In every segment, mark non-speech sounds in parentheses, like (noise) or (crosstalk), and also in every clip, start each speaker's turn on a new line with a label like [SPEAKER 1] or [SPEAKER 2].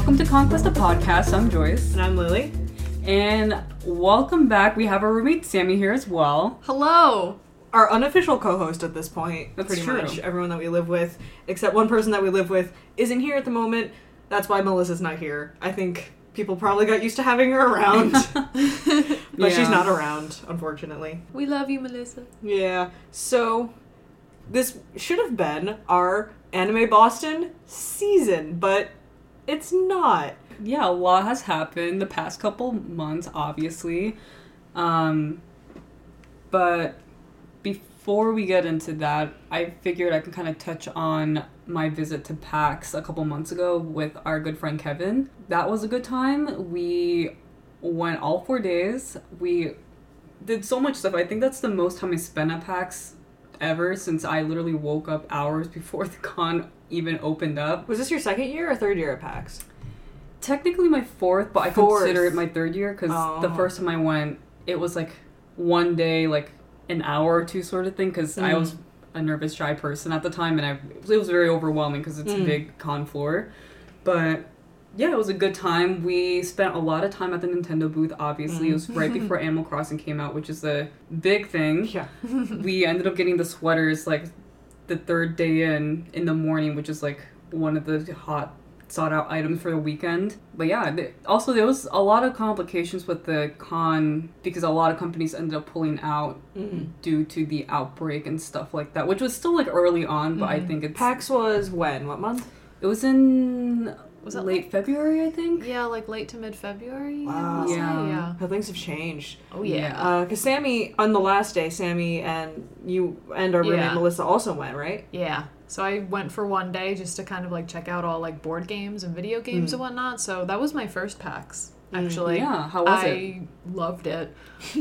[SPEAKER 1] welcome to Conquest a Podcast. I'm Joyce.
[SPEAKER 2] And I'm Lily.
[SPEAKER 1] And welcome back. We have our roommate Sammy here as well.
[SPEAKER 3] Hello.
[SPEAKER 2] Our unofficial co-host at this point,
[SPEAKER 1] That's
[SPEAKER 2] pretty
[SPEAKER 1] true.
[SPEAKER 2] much everyone that we live with, except one person that we live with, isn't here at the moment. That's why Melissa's not here. I think people probably got used to having her around, (laughs) but
[SPEAKER 1] Yeah.
[SPEAKER 2] she's not around, unfortunately.
[SPEAKER 3] We love you, Melissa.
[SPEAKER 2] Yeah. So this should have been our Anime Boston season, but it's not.
[SPEAKER 1] Yeah, a lot has happened the past couple months, obviously. Um, but before we get into that, I figured I can kind of touch on my visit to PAX a couple months ago with our good friend Kevin. That was a good time. We went all four days. We did so much stuff. I think that's the most time I spent at PAX ever since I literally woke up hours (laughs) before the con even opened up.
[SPEAKER 2] Was this your second year or third year at PAX?
[SPEAKER 1] technically my fourth, but I
[SPEAKER 2] Fourth.
[SPEAKER 1] consider it my third year because the
[SPEAKER 2] Oh.
[SPEAKER 1] first time I went, it was like one day, like an hour or two sort of thing. Because I
[SPEAKER 2] Mm.
[SPEAKER 1] was a nervous, shy person at the time, and I it was very overwhelming because it's a
[SPEAKER 2] Mm.
[SPEAKER 1] big con floor. But yeah, it was a good time. We spent a lot of time at the Nintendo booth. Obviously, it was right (laughs) before Animal Crossing came out, which is a big thing
[SPEAKER 2] Yeah.
[SPEAKER 1] we ended up getting the sweaters like the third day in in the morning, which is like one of the hot sought out items for the weekend. But yeah, th- also there was a lot of complications with the con because a lot of companies ended up pulling out
[SPEAKER 2] Mm.
[SPEAKER 1] due to the outbreak and stuff like that, which was still like early on, but I
[SPEAKER 3] Mhm.
[SPEAKER 1] think it's
[SPEAKER 2] PAX was when? What month?
[SPEAKER 1] it was in
[SPEAKER 3] Was it
[SPEAKER 1] late February, I think.
[SPEAKER 3] Yeah, like late to mid February.
[SPEAKER 2] Wow.
[SPEAKER 1] Yeah.
[SPEAKER 3] yeah.
[SPEAKER 2] How things have changed.
[SPEAKER 3] Oh yeah.
[SPEAKER 2] Because Sammy, on the last day, Sammy and you and our roommate
[SPEAKER 3] Yeah.
[SPEAKER 2] Melissa also went, right?
[SPEAKER 3] Yeah. So I went for one day just to kind of like check out all like board games and video games
[SPEAKER 2] Mm.
[SPEAKER 3] and whatnot. So that was my first PAX
[SPEAKER 2] Mm.
[SPEAKER 3] actually.
[SPEAKER 1] Yeah, how was
[SPEAKER 3] I
[SPEAKER 1] it?
[SPEAKER 3] I loved it.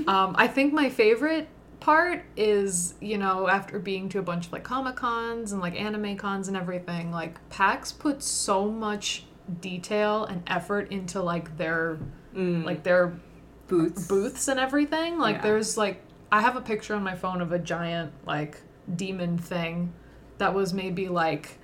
[SPEAKER 3] um, I think my favorite part is you know after being to a bunch of like comic cons and like anime cons and everything like PAX puts so much detail and effort into like their
[SPEAKER 2] Mm.
[SPEAKER 3] like their
[SPEAKER 1] Boots.
[SPEAKER 3] booths and everything. Like
[SPEAKER 1] Yeah.
[SPEAKER 3] there's like I have a picture on my phone of a giant like demon thing that was maybe like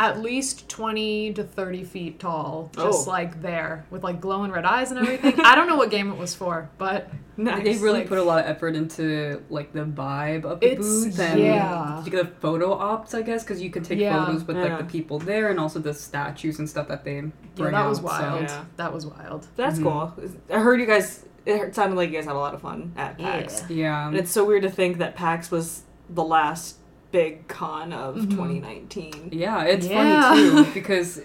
[SPEAKER 3] at least 20 to 30 feet tall just
[SPEAKER 2] Oh.
[SPEAKER 3] like there with like glowing red eyes and everything i don't know what game it was for but
[SPEAKER 2] nice.
[SPEAKER 1] They really
[SPEAKER 3] like-
[SPEAKER 1] put a lot of effort into like the vibe of the
[SPEAKER 3] It's-
[SPEAKER 1] booth and
[SPEAKER 3] yeah.
[SPEAKER 1] the photo ops, I guess, because you can take
[SPEAKER 3] Yeah.
[SPEAKER 1] photos with
[SPEAKER 2] Yeah.
[SPEAKER 1] like the people there and also the statues and stuff that they bring
[SPEAKER 3] yeah
[SPEAKER 1] bring
[SPEAKER 3] that was
[SPEAKER 1] out, so-
[SPEAKER 3] wild
[SPEAKER 2] Yeah.
[SPEAKER 3] that was wild
[SPEAKER 2] That's
[SPEAKER 1] Mhm.
[SPEAKER 2] cool. I heard you guys. It sounded like you guys had a lot of fun at PAX.
[SPEAKER 1] Yeah,
[SPEAKER 2] And it's so weird to think that PAX was the last big con of
[SPEAKER 3] Mhm.
[SPEAKER 2] 2019.
[SPEAKER 1] yeah, it's
[SPEAKER 3] Yeah.
[SPEAKER 1] funny too (laughs) because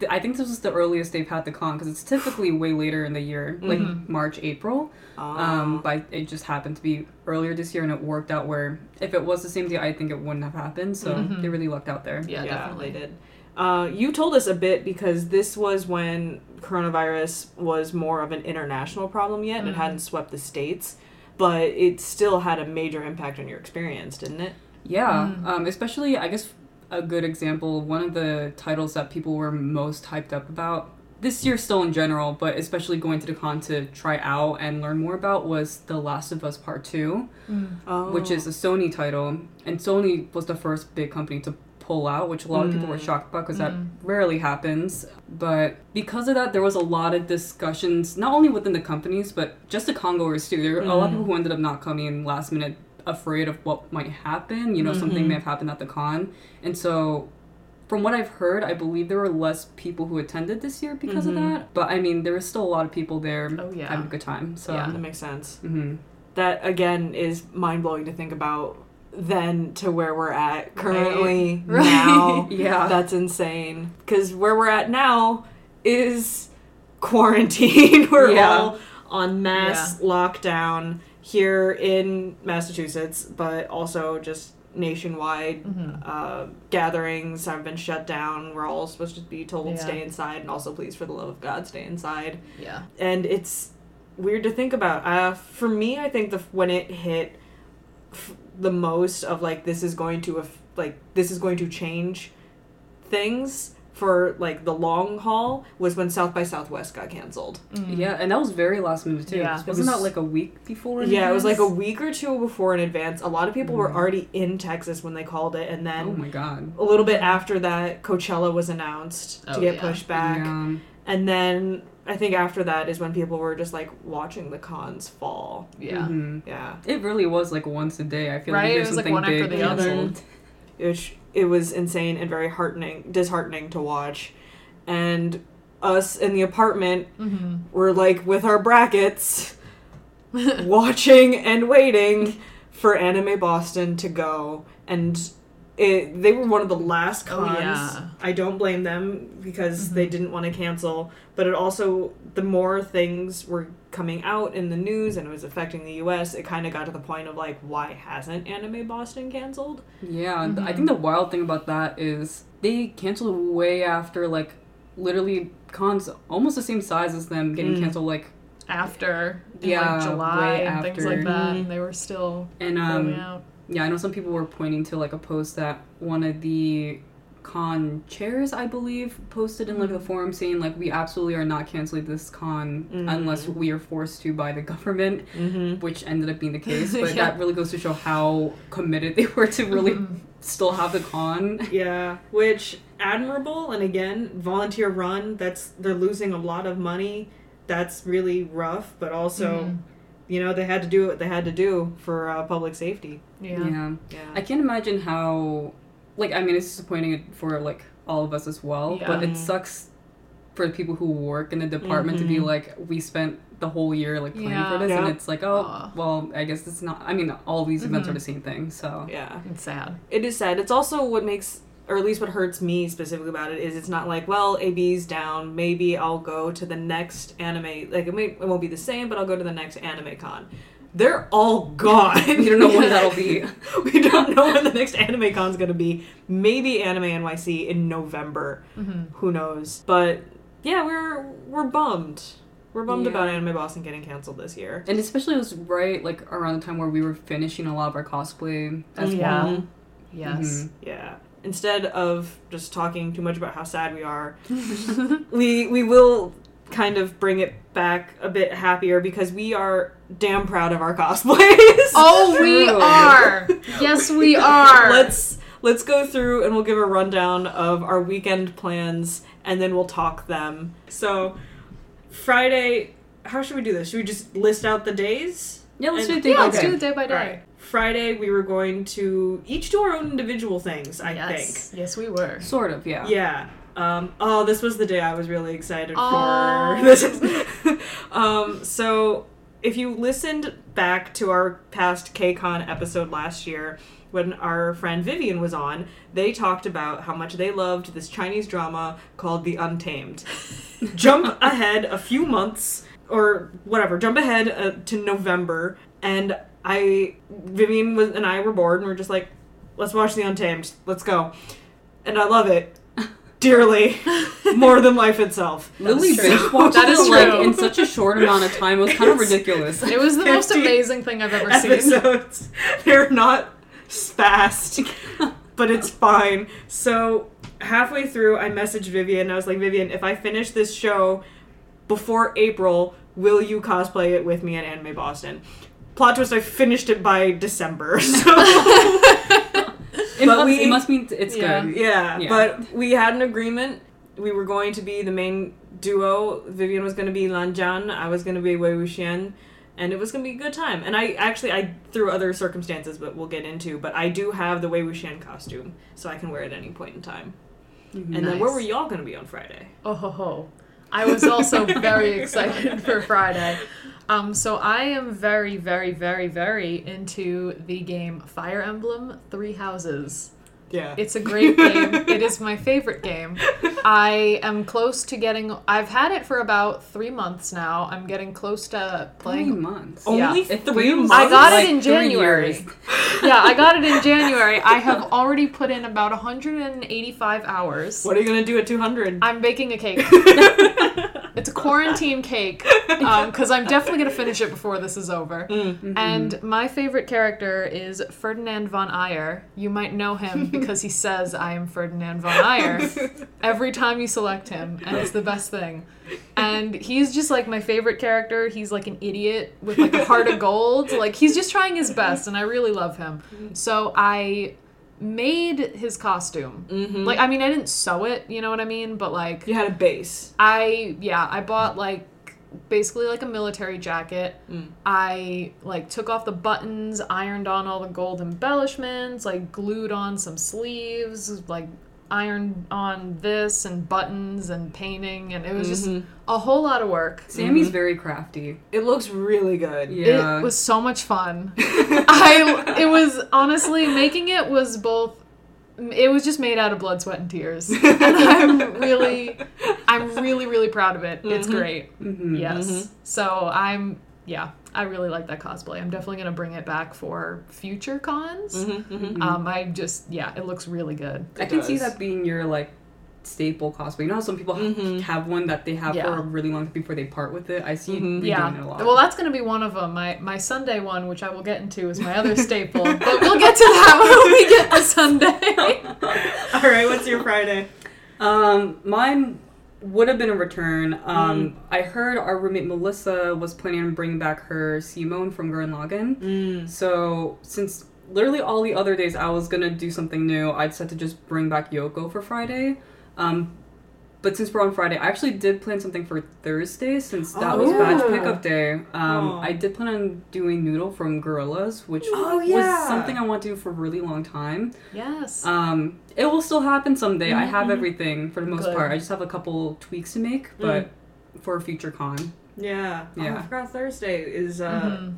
[SPEAKER 1] th- I think this was the earliest they've had the con because it's typically way later in the year, like
[SPEAKER 3] Mhm.
[SPEAKER 1] March, April.
[SPEAKER 2] Um,
[SPEAKER 1] Um, but it just happened to be earlier this year, and it worked out where if it was the same day, I think it wouldn't have happened. So
[SPEAKER 3] Mhm.
[SPEAKER 1] they really lucked out there.
[SPEAKER 3] yeah,
[SPEAKER 2] yeah,
[SPEAKER 3] definitely
[SPEAKER 2] they did. Uh, you told us a bit because this was when coronavirus was more of an international problem yet, and it hadn't swept the states, but it still had a major impact on your experience, didn't it?
[SPEAKER 1] Yeah,
[SPEAKER 3] Mm.
[SPEAKER 1] um, especially I guess a good example. One of the titles that people were most hyped up about this year, still in general, but especially going to the con to try out and learn more about was The Last of Us Part Two,
[SPEAKER 3] Mm.
[SPEAKER 2] Oh.
[SPEAKER 1] which is a Sony title, and Sony was the first big company to pull out, which a lot of people were
[SPEAKER 2] Mm.
[SPEAKER 1] shocked about because
[SPEAKER 3] Mm.
[SPEAKER 1] that rarely happens. But because of that, there was a lot of discussions, not only within the companies, but just the congoers too. There were a lot of
[SPEAKER 2] Mm.
[SPEAKER 1] people who ended up not coming last minute, afraid of what might happen. You know, something
[SPEAKER 2] Mhm.
[SPEAKER 1] may have happened at the con, and so. From what I've heard, I believe there were less people who attended this year because
[SPEAKER 2] Mhm.
[SPEAKER 1] of that. But I mean, there was still a lot of people there
[SPEAKER 3] Oh, yeah.
[SPEAKER 1] having a good time. So,
[SPEAKER 3] Yeah.
[SPEAKER 2] that makes sense.
[SPEAKER 1] hmm
[SPEAKER 2] That again is mind blowing to think about. Then to where we're at currently (laughs)
[SPEAKER 3] Right.
[SPEAKER 2] now. (laughs)
[SPEAKER 1] yeah,
[SPEAKER 2] That's insane. Because where we're at now is quarantine. (laughs) we're
[SPEAKER 1] Yeah.
[SPEAKER 2] all on mass lockdown here in Massachusetts, but also just nationwide.
[SPEAKER 3] Mhm.
[SPEAKER 2] Uh, gatherings have been shut down. We're all supposed to be told
[SPEAKER 3] Yeah.
[SPEAKER 2] stay inside, and also please, for the love of God, stay inside.
[SPEAKER 3] yeah
[SPEAKER 2] And it's weird to think about. Uh, for me, I think the when it hit f- the most of like this is going to aff- like this is going to change things for like the long haul was when South by Southwest got canceled.
[SPEAKER 3] Mm.
[SPEAKER 1] Yeah, and that was very last minute too.
[SPEAKER 3] Yeah.
[SPEAKER 1] Wasn't
[SPEAKER 2] was-
[SPEAKER 1] that like a week before? in
[SPEAKER 2] yeah, it was like a week or two before in advance. A lot of people were
[SPEAKER 1] Mhm.
[SPEAKER 2] already in Texas when they called it, and then
[SPEAKER 1] Oh my god.
[SPEAKER 2] a little bit after that, Coachella was announced to
[SPEAKER 3] Oh,
[SPEAKER 2] get
[SPEAKER 3] yeah.
[SPEAKER 2] pushed back.
[SPEAKER 1] Yeah.
[SPEAKER 2] and then I think after that is when people were just like watching the cons fall.
[SPEAKER 3] Yeah.
[SPEAKER 1] Mhm.
[SPEAKER 2] Yeah,
[SPEAKER 1] It really was like once a day. I feel
[SPEAKER 3] Right,
[SPEAKER 1] like
[SPEAKER 3] it
[SPEAKER 1] there's
[SPEAKER 3] was, like,
[SPEAKER 1] something
[SPEAKER 3] one after
[SPEAKER 1] big
[SPEAKER 3] the other.
[SPEAKER 2] which it was insane and very heartening, disheartening to watch, and us in the apartment
[SPEAKER 3] Mm-hmm.
[SPEAKER 2] were like with our brackets, (laughs) watching and waiting for Anime Boston to go, and it, they were one of the last
[SPEAKER 3] Oh,
[SPEAKER 2] cons.
[SPEAKER 3] yeah.
[SPEAKER 2] I don't blame them because
[SPEAKER 3] Mhm.
[SPEAKER 2] they didn't want to cancel, but it also the more things were coming out in the news and it was affecting the U.S. It kind of got to the point of like, why hasn't Anime Boston canceled?
[SPEAKER 1] Yeah, and I think the wild thing about that is they canceled way after like literally cons almost the same size as them getting
[SPEAKER 2] Mm.
[SPEAKER 1] canceled like
[SPEAKER 3] After in
[SPEAKER 1] Yeah,
[SPEAKER 3] like July
[SPEAKER 1] way
[SPEAKER 3] and things like that,
[SPEAKER 2] Mhm.
[SPEAKER 3] and they were still
[SPEAKER 1] and
[SPEAKER 3] rolling
[SPEAKER 1] um
[SPEAKER 3] out.
[SPEAKER 1] Yeah, I know some people were pointing to like a post that one of the con chairs I believe posted in like the forum saying like we absolutely are not canceling this con
[SPEAKER 2] Mhm.
[SPEAKER 1] unless we are forced to by the government
[SPEAKER 2] Mm-hmm.
[SPEAKER 1] which ended up being the case (laughs) but
[SPEAKER 3] Yeah.
[SPEAKER 1] that really goes to show how committed they were to really
[SPEAKER 3] Mhm.
[SPEAKER 1] still have the con
[SPEAKER 2] Yeah, which admirable and again volunteer run. That's they're losing a lot of money. That's really rough, but also
[SPEAKER 3] Mhm.
[SPEAKER 2] You know they had to do what they had to do for uh, public safety.
[SPEAKER 3] Yeah.
[SPEAKER 1] yeah.
[SPEAKER 2] Yeah,
[SPEAKER 1] I can't imagine how, like, I mean, it's disappointing for like all of us as well.
[SPEAKER 2] yeah.
[SPEAKER 1] But it sucks for the people who work in the department to be
[SPEAKER 2] Mhm.
[SPEAKER 1] like, we spent the whole year like planning
[SPEAKER 3] Yeah.
[SPEAKER 1] for this, and it's like, oh,
[SPEAKER 3] Aw.
[SPEAKER 1] well, I guess it's not. I mean, all these events are the same thing. So
[SPEAKER 2] yeah.
[SPEAKER 3] It's sad.
[SPEAKER 2] It is sad. It's also what makes, or at least what hurts me specifically about it, is it's not like, well, AB's down. Maybe I'll go to the next anime. Like it, may, it won't be the same, but I'll go to the next anime con. They're all gone. (laughs)
[SPEAKER 1] we don't know when that'll be. (laughs)
[SPEAKER 2] we don't know when the next anime con's gonna be. Maybe Anime NYC in November.
[SPEAKER 3] Mm-hmm.
[SPEAKER 2] Who knows? But yeah, we're we're bummed. We're bummed
[SPEAKER 1] Yeah.
[SPEAKER 2] about Anime Boston getting canceled this year.
[SPEAKER 1] And especially it was right like around the time where we were finishing a lot of our cosplay as
[SPEAKER 3] Yeah.
[SPEAKER 1] well.
[SPEAKER 3] Yes.
[SPEAKER 1] Mhm.
[SPEAKER 2] Yeah. Instead of just talking too much about how sad we are, (laughs) we we will kind of bring it back a bit happier because we are damn proud of our cosplays.
[SPEAKER 3] Oh, we (laughs) are. Yes, we are.
[SPEAKER 2] let's let's go through and we'll give a rundown of our weekend plans and then we'll talk them. So Friday, how should we do this? Should we just list out the days?
[SPEAKER 1] Yeah, let's do
[SPEAKER 2] And-
[SPEAKER 1] it day
[SPEAKER 3] yeah,
[SPEAKER 1] by
[SPEAKER 3] let's
[SPEAKER 1] day.
[SPEAKER 3] do it day by day.
[SPEAKER 2] Alright. Friday we were going to each do our own individual things, I think.
[SPEAKER 3] yes. Yes, we were.
[SPEAKER 1] Sort of, yeah.
[SPEAKER 2] Yeah. Um, oh, this was the day I was really excited
[SPEAKER 3] Aw.
[SPEAKER 2] for. (laughs) This is- um, so, if you listened back to our past KCON episode last year, when our friend Vivian was on, they talked about how much they loved this Chinese drama called The Untamed. (laughs) jump ahead a few months, or whatever, jump ahead uh, to November, and I, Vivian was, and I were bored, and we are just like, let's watch The Untamed. Let's go. And I love it (laughs) dearly, more than life itself. (laughs)
[SPEAKER 1] Lily
[SPEAKER 3] true.
[SPEAKER 1] binge watched
[SPEAKER 3] That is
[SPEAKER 1] it like in such a short amount of time. It was kind of (laughs) ridiculous.
[SPEAKER 3] It was the most amazing thing I've ever seen.
[SPEAKER 2] episodes. They're not spast, but it's fine. So halfway through, I messaged Vivian. And I was like, Vivian, if I finish this show before April, will you cosplay it with me at Anime Boston? Plot twist: I finished it by December. (laughs) So
[SPEAKER 1] It,
[SPEAKER 2] But
[SPEAKER 1] must,
[SPEAKER 2] we-
[SPEAKER 1] it must mean it's
[SPEAKER 3] Yeah.
[SPEAKER 1] good.
[SPEAKER 2] yeah,
[SPEAKER 1] Yeah.
[SPEAKER 2] but we had an agreement. We were going to be the main duo. Vivian was going to be Lan Zhan. I was going to be Wei Wuxian. And it was going to be a good time. And I actually, I through other circumstances, but we'll get into. But I do have the Wei Wuxian costume, so I can wear it at any point in time. Mm-hmm. And then where were y'all going to be on Friday?
[SPEAKER 3] Oh ho ho. I was also very excited (laughs) for Friday. Um, so I am very, very, very, very into the game Fire Emblem Three Houses.
[SPEAKER 2] Yeah.
[SPEAKER 3] It's a great game. It is my (laughs) favorite game. I am close to getting. I've had it for about three months now. I'm getting close to
[SPEAKER 1] Three
[SPEAKER 3] playing.
[SPEAKER 1] months.
[SPEAKER 3] Yeah.
[SPEAKER 2] Only
[SPEAKER 1] It
[SPEAKER 2] three
[SPEAKER 1] feels
[SPEAKER 2] months.
[SPEAKER 3] I got it
[SPEAKER 1] like
[SPEAKER 3] in January. (laughs) Yeah, I got it in January. I have already put in about 185 hours.
[SPEAKER 2] What are you going to do at 200?
[SPEAKER 3] I'm baking a cake. (laughs) It's a quarantine cake (laughs) um, because I'm definitely gonna finish it before this is over.
[SPEAKER 2] Mm. Mm-hmm.
[SPEAKER 3] And my favorite character is Ferdinand von Aegir. You might know him (laughs) because he says, "I am Ferdinand von Aegir" (laughs) every time you select him, and it's the best thing. And he's just like my favorite character. He's like an idiot with like a heart of gold. Like he's just trying his best, and I really love him. Mm-hmm. So I made his costume.
[SPEAKER 2] Mm-hmm.
[SPEAKER 3] Like I mean, I didn't sew it, you know what I mean, but like
[SPEAKER 2] you had a base.
[SPEAKER 3] I yeah, I bought like basically like a military jacket.
[SPEAKER 2] Mm.
[SPEAKER 3] I like took off the buttons, ironed on all the gold embellishments, like glued on some sleeves, like ironed on this and buttons and painting and it was just
[SPEAKER 2] Mhm.
[SPEAKER 3] a whole lot of work.
[SPEAKER 1] Sammy's very crafty.
[SPEAKER 2] It looks really good.
[SPEAKER 1] Yeah.
[SPEAKER 3] It was so much fun. (laughs) I it was honestly making it was both it was just made out of blood, sweat and tears. (laughs) And I'm really I'm really really proud of it. It's
[SPEAKER 2] Mhm.
[SPEAKER 3] great.
[SPEAKER 1] Mhm.
[SPEAKER 3] Yes.
[SPEAKER 2] Mhm.
[SPEAKER 3] So I'm yeah, I really like that cosplay. I'm definitely gonna bring it back for future cons.
[SPEAKER 2] Mm-hmm, mm-hmm.
[SPEAKER 3] Um, I just yeah, it looks really good.
[SPEAKER 1] I
[SPEAKER 2] It
[SPEAKER 1] can see that being your like staple cosplay. You know how some people ha-
[SPEAKER 2] Mhm.
[SPEAKER 1] have one that they have
[SPEAKER 3] Yeah.
[SPEAKER 1] for a really long time before they part with it. I see you
[SPEAKER 2] Mhm.
[SPEAKER 1] redoing
[SPEAKER 3] Yeah.
[SPEAKER 1] it a lot.
[SPEAKER 3] Well, that's gonna be one of them. My my Sunday one, which I will get into, is my other staple. But we'll get to that when we get to Sunday. (laughs)
[SPEAKER 2] All right, what's your Friday?
[SPEAKER 1] Um, mine would have been a return. Um, I heard our roommate Melissa was planning on bringing back her Simone from Gurren Lagann.
[SPEAKER 2] Mm.
[SPEAKER 1] So since literally all the other days I was gonna do something new, I decided to just bring back Yoko for Friday. Um, but since we're on Friday, I actually did plan something for Thursday since that was
[SPEAKER 2] Oh.
[SPEAKER 1] badge pickup day. Um,
[SPEAKER 2] Oh.
[SPEAKER 1] I did plan on doing Noodle from Gorillaz, which
[SPEAKER 2] Oh,
[SPEAKER 1] was
[SPEAKER 2] yeah.
[SPEAKER 1] something I want to do for a really long time.
[SPEAKER 3] yes.
[SPEAKER 1] Um, it will still happen someday. I have
[SPEAKER 2] Mhm.
[SPEAKER 1] everything for the most
[SPEAKER 3] Good.
[SPEAKER 1] part. I just have a couple tweaks to make, but for a future con.
[SPEAKER 2] Yeah. Oh, I
[SPEAKER 1] Yeah.
[SPEAKER 2] forgot Thursday is uh,
[SPEAKER 3] Mhm.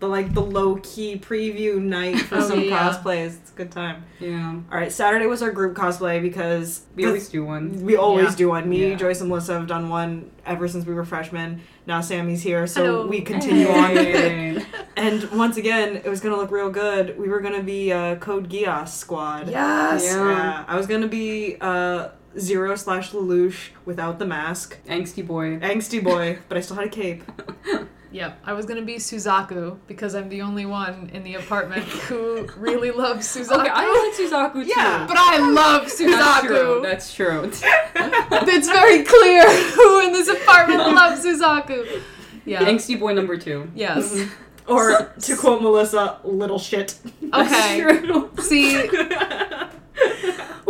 [SPEAKER 2] The like the low key preview night for
[SPEAKER 3] Oh,
[SPEAKER 2] some
[SPEAKER 3] yeah.
[SPEAKER 2] cosplays. It's a good time.
[SPEAKER 1] Yeah,
[SPEAKER 2] All right, Saturday was our group cosplay because
[SPEAKER 1] we always do one.
[SPEAKER 2] we always
[SPEAKER 3] Yeah.
[SPEAKER 2] do one. Me,
[SPEAKER 1] Yeah.
[SPEAKER 2] Joyce, and Melissa have done one ever since we were freshmen. Now Sammy's here, so
[SPEAKER 3] Hello.
[SPEAKER 2] we continue on with (laughs) it.
[SPEAKER 1] Hey.
[SPEAKER 2] And once again, it was gonna look real good. We were gonna be uh, Code Geass squad.
[SPEAKER 3] Yes.
[SPEAKER 1] Yeah.
[SPEAKER 2] Yeah, I was gonna be uh, Zero slash Lelouch without the mask.
[SPEAKER 1] Angsty boy.
[SPEAKER 2] Angsty boy, but I still had a cape. (laughs)
[SPEAKER 3] Yep. I was gonna be Suzaku because I'm the only one in the apartment (laughs) who really loves Suzaku. (laughs)
[SPEAKER 1] Okay, I like Suzaku too.
[SPEAKER 2] Yeah,
[SPEAKER 3] but I love (laughs)
[SPEAKER 1] that's true.
[SPEAKER 3] Suzaku.
[SPEAKER 1] That's true.
[SPEAKER 3] it's very clear who in this apartment loves Suzaku. Yeah.
[SPEAKER 1] Angsty boy number two.
[SPEAKER 3] Yes.
[SPEAKER 2] Or to quote Melissa, little shit.
[SPEAKER 1] That's
[SPEAKER 3] Okay.
[SPEAKER 1] true.
[SPEAKER 3] See,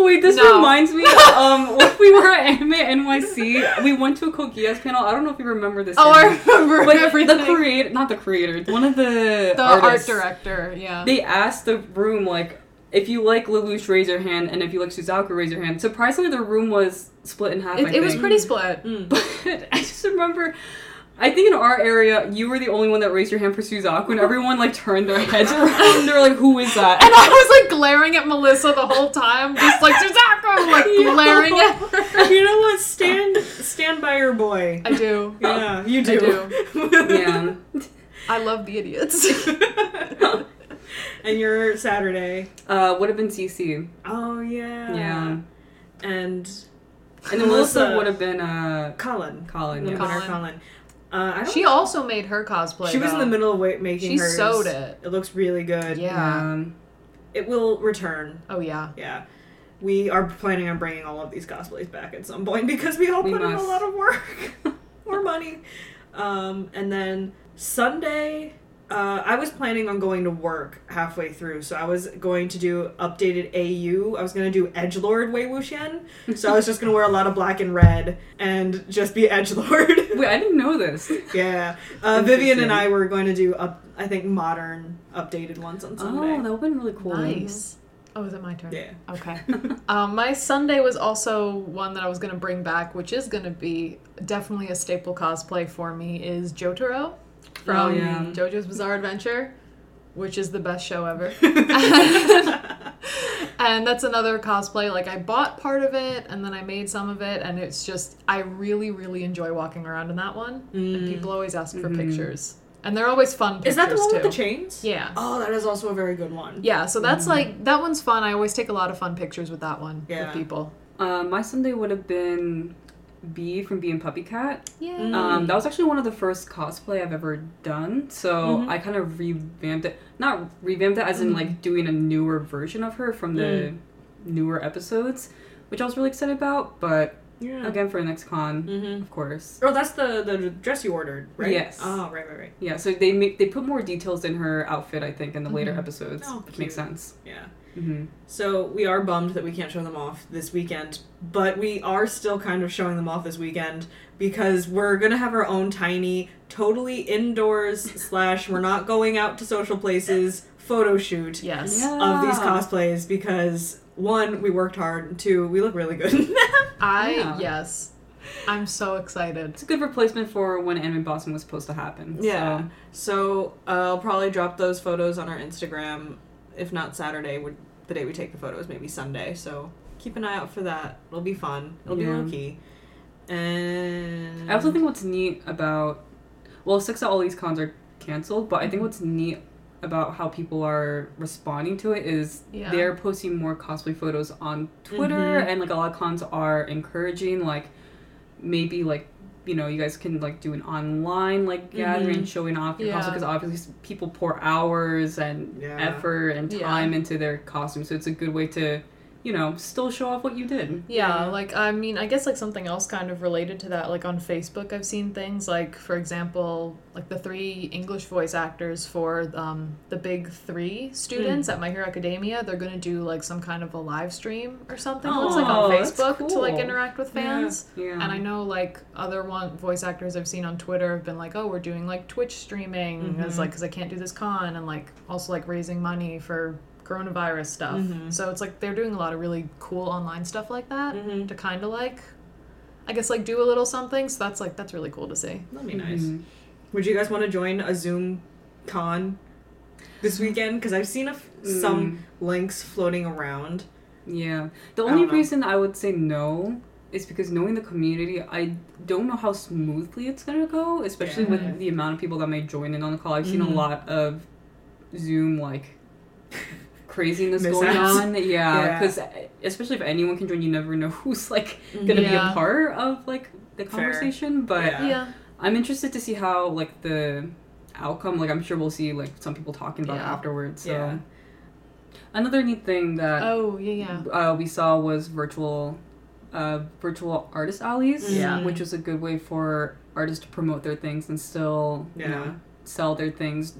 [SPEAKER 1] Wait, this
[SPEAKER 3] No.
[SPEAKER 1] reminds me. Um, (laughs) when we were at Anime NYC, we went to a Code Geass panel. I don't know if you remember this.
[SPEAKER 3] oh, I remember
[SPEAKER 1] But
[SPEAKER 3] everything.
[SPEAKER 1] the creator, not the creator, one of the
[SPEAKER 3] the
[SPEAKER 1] artists,
[SPEAKER 3] art director. Yeah.
[SPEAKER 1] They asked the room like, if you like Lelouch, raise your hand, and if you like Suzaku, raise your hand. Surprisingly, the room was split in half.
[SPEAKER 3] It, it was pretty split.
[SPEAKER 2] Mm. (laughs)
[SPEAKER 1] But I just remember, I think in our area, you were the only one that raised your hand for Suzaku, when everyone like turned their heads around. They were like, "Who is that?"
[SPEAKER 3] And I was like glaring at Melissa the whole time, just like Suzaku, like (laughs)
[SPEAKER 2] Yeah.
[SPEAKER 3] glaring at her.
[SPEAKER 2] you know what? Stand stand by your boy.
[SPEAKER 3] I do.
[SPEAKER 2] Yeah, you do.
[SPEAKER 3] I
[SPEAKER 2] do.
[SPEAKER 1] yeah.
[SPEAKER 3] I love the idiots. (laughs)
[SPEAKER 2] and your Saturday.
[SPEAKER 1] Uh, would have been CC.
[SPEAKER 2] Oh yeah.
[SPEAKER 1] Yeah.
[SPEAKER 2] And
[SPEAKER 1] And then Melissa would have been uh,
[SPEAKER 2] Kallen.
[SPEAKER 1] Kallen.
[SPEAKER 2] The
[SPEAKER 1] Yeah.
[SPEAKER 2] winner,
[SPEAKER 3] Kallen.
[SPEAKER 2] Kallen. Uh,
[SPEAKER 3] she also made her cosplay.
[SPEAKER 2] She was in the middle of making
[SPEAKER 3] She
[SPEAKER 2] hers.
[SPEAKER 3] sewed it.
[SPEAKER 2] It looks really good.
[SPEAKER 3] Yeah.
[SPEAKER 1] Um,
[SPEAKER 2] It will return.
[SPEAKER 3] Oh yeah.
[SPEAKER 2] Yeah. We are planning on bringing all of these cosplays back at some point (laughs) because we all
[SPEAKER 1] We
[SPEAKER 2] put in a lot of work. (laughs) More money. Um, and then Sunday, uh, I was planning on going to work halfway through, so I was going to do updated AU. I was going to do Edge Lord Wei Wuxian, so I was just going to wear a lot of black and red and just be (laughs) Edgelord.
[SPEAKER 1] wait, I didn't know this.
[SPEAKER 2] yeah. Uh, Vivian and I were going to do, up, I think, modern updated ones on Sunday.
[SPEAKER 1] Oh, that would have been really cool.
[SPEAKER 3] Nice. Oh, is it my turn?
[SPEAKER 2] Yeah.
[SPEAKER 3] Okay. (laughs) um, my Sunday was also one that I was gonna bring back, which is gonna be definitely a staple cosplay for me. Is Jotaro from
[SPEAKER 1] Oh, yeah.
[SPEAKER 3] JoJo's Bizarre Adventure, which is the best show ever. (laughs) (laughs) and that's another cosplay. Like I bought part of it, and then I made some of it, and it's just I really, really enjoy walking around in that one. And
[SPEAKER 2] Mm.
[SPEAKER 3] people always ask for
[SPEAKER 1] Mhm.
[SPEAKER 3] pictures, and they're always fun pictures
[SPEAKER 2] Is that the one
[SPEAKER 3] too.
[SPEAKER 2] with the chains?
[SPEAKER 3] Yeah.
[SPEAKER 2] Oh, that is also a very good one.
[SPEAKER 3] Yeah, so that's
[SPEAKER 1] Mhm.
[SPEAKER 3] like that one's fun. I always take a lot of fun pictures with that one
[SPEAKER 2] Yeah.
[SPEAKER 3] with people.
[SPEAKER 1] Uh, my Sunday would have been Bee from Bee and PuppyCat.
[SPEAKER 3] Yeah.
[SPEAKER 2] Mm.
[SPEAKER 1] Um, that was actually one of the first cosplay I've ever done. So
[SPEAKER 2] Mhm.
[SPEAKER 1] I kind of revamped it. Not revamped it as in
[SPEAKER 3] Mhm.
[SPEAKER 1] like doing a newer version of her from the newer episodes, which I was really excited about. But
[SPEAKER 2] Yeah.
[SPEAKER 1] again for next con,
[SPEAKER 2] Mm-hmm.
[SPEAKER 1] of course.
[SPEAKER 2] Oh, that's the the dress you ordered, right?
[SPEAKER 1] Yes.
[SPEAKER 2] Oh, right, right, right.
[SPEAKER 1] Yeah, so they make they put more details in her outfit, I think, in the later
[SPEAKER 3] Mhm.
[SPEAKER 1] episodes,
[SPEAKER 2] Oh,
[SPEAKER 1] which makes sense.
[SPEAKER 2] Yeah.
[SPEAKER 1] hmm
[SPEAKER 2] So we are bummed that we can't show them off this weekend, but we are still kind of showing them off this weekend because we're gonna have our own tiny, totally indoors (laughs) slash we're not going out to social places photo shoot
[SPEAKER 3] Yes.
[SPEAKER 1] Yeah.
[SPEAKER 2] of these cosplays because one, we worked hard, and two, we look really good. (laughs)
[SPEAKER 3] I
[SPEAKER 1] Yeah.
[SPEAKER 3] yes. I'm so excited.
[SPEAKER 1] It's a good replacement for when Anime Boston was supposed to happen.
[SPEAKER 2] Yeah.
[SPEAKER 1] So.
[SPEAKER 2] So uh, I'll probably drop those photos on our Instagram, if not Saturday, would the day we take the photos, maybe Sunday. So keep an eye out for that. It'll be fun. It'll
[SPEAKER 1] Yeah.
[SPEAKER 2] be low key. And
[SPEAKER 1] I also think what's neat about well, six of all these cons are canceled, but I think what's neat about how people are responding to it is
[SPEAKER 3] Yeah.
[SPEAKER 1] they're posting more cosplay photos on Twitter
[SPEAKER 2] Mhm.
[SPEAKER 1] and like a lot of cons are encouraging like maybe like you know you guys can like do an online like gathering
[SPEAKER 2] Mhm.
[SPEAKER 1] showing off your
[SPEAKER 3] Yeah.
[SPEAKER 1] costume because obviously people pour hours and
[SPEAKER 2] Yeah.
[SPEAKER 1] effort and time into their costume so it's a good way to you know still show off what you did
[SPEAKER 3] Yeah,
[SPEAKER 2] Yeah.
[SPEAKER 3] like I mean, I guess like something else kind of related to that. Like on Facebook, I've seen things like, for example, like the three English voice actors for um, the big three students at My Hero Academia. They're gonna do like some kind of a live stream or something. It looks like
[SPEAKER 1] Oh,
[SPEAKER 3] on
[SPEAKER 1] that's
[SPEAKER 3] Facebook to like interact with fans.
[SPEAKER 1] yeah
[SPEAKER 3] And I know like other one voice actors I've seen on Twitter have been like, oh, we're doing like Twitch streaming as
[SPEAKER 2] Mhm.
[SPEAKER 3] like because I can't do this con and like also like raising money for coronavirus stuff.
[SPEAKER 2] Mhm.
[SPEAKER 3] So it's like they're doing a lot of really cool online stuff like that
[SPEAKER 2] Mhm.
[SPEAKER 3] to kind of like, I guess like do a little something. So that's like that's really cool to see.
[SPEAKER 2] That'd be nice.
[SPEAKER 1] Mhm.
[SPEAKER 2] Would you guys want to join a Zoom con this weekend? Because I've seen a f- some links floating around.
[SPEAKER 1] Yeah. The only
[SPEAKER 2] don't
[SPEAKER 1] reason I would say no is because knowing the community, I don't know how smoothly it's gonna go, especially
[SPEAKER 2] Yeah.
[SPEAKER 1] with the amount of people that may join in on the call. I've seen
[SPEAKER 2] Mhm.
[SPEAKER 1] a lot of Zoom like craziness going
[SPEAKER 2] Mishaps.
[SPEAKER 1] on. (laughs) Yeah,
[SPEAKER 2] Yeah.
[SPEAKER 1] because especially if anyone can join, you never know (laughs) who's like gonna be a part of like the
[SPEAKER 2] Fair.
[SPEAKER 1] conversation. But
[SPEAKER 2] Yeah.
[SPEAKER 3] Yeah.
[SPEAKER 1] I'm interested to see how like the outcome. Like I'm sure we'll see like some people talking about it afterwards. So
[SPEAKER 2] Yeah.
[SPEAKER 1] another neat thing that
[SPEAKER 3] Oh yeah yeah.
[SPEAKER 1] uh, we saw was virtual uh, virtual artist alleys,
[SPEAKER 3] Yeah.
[SPEAKER 1] which is a good way for artists to promote their things and still you
[SPEAKER 2] Yeah.
[SPEAKER 1] know sell their things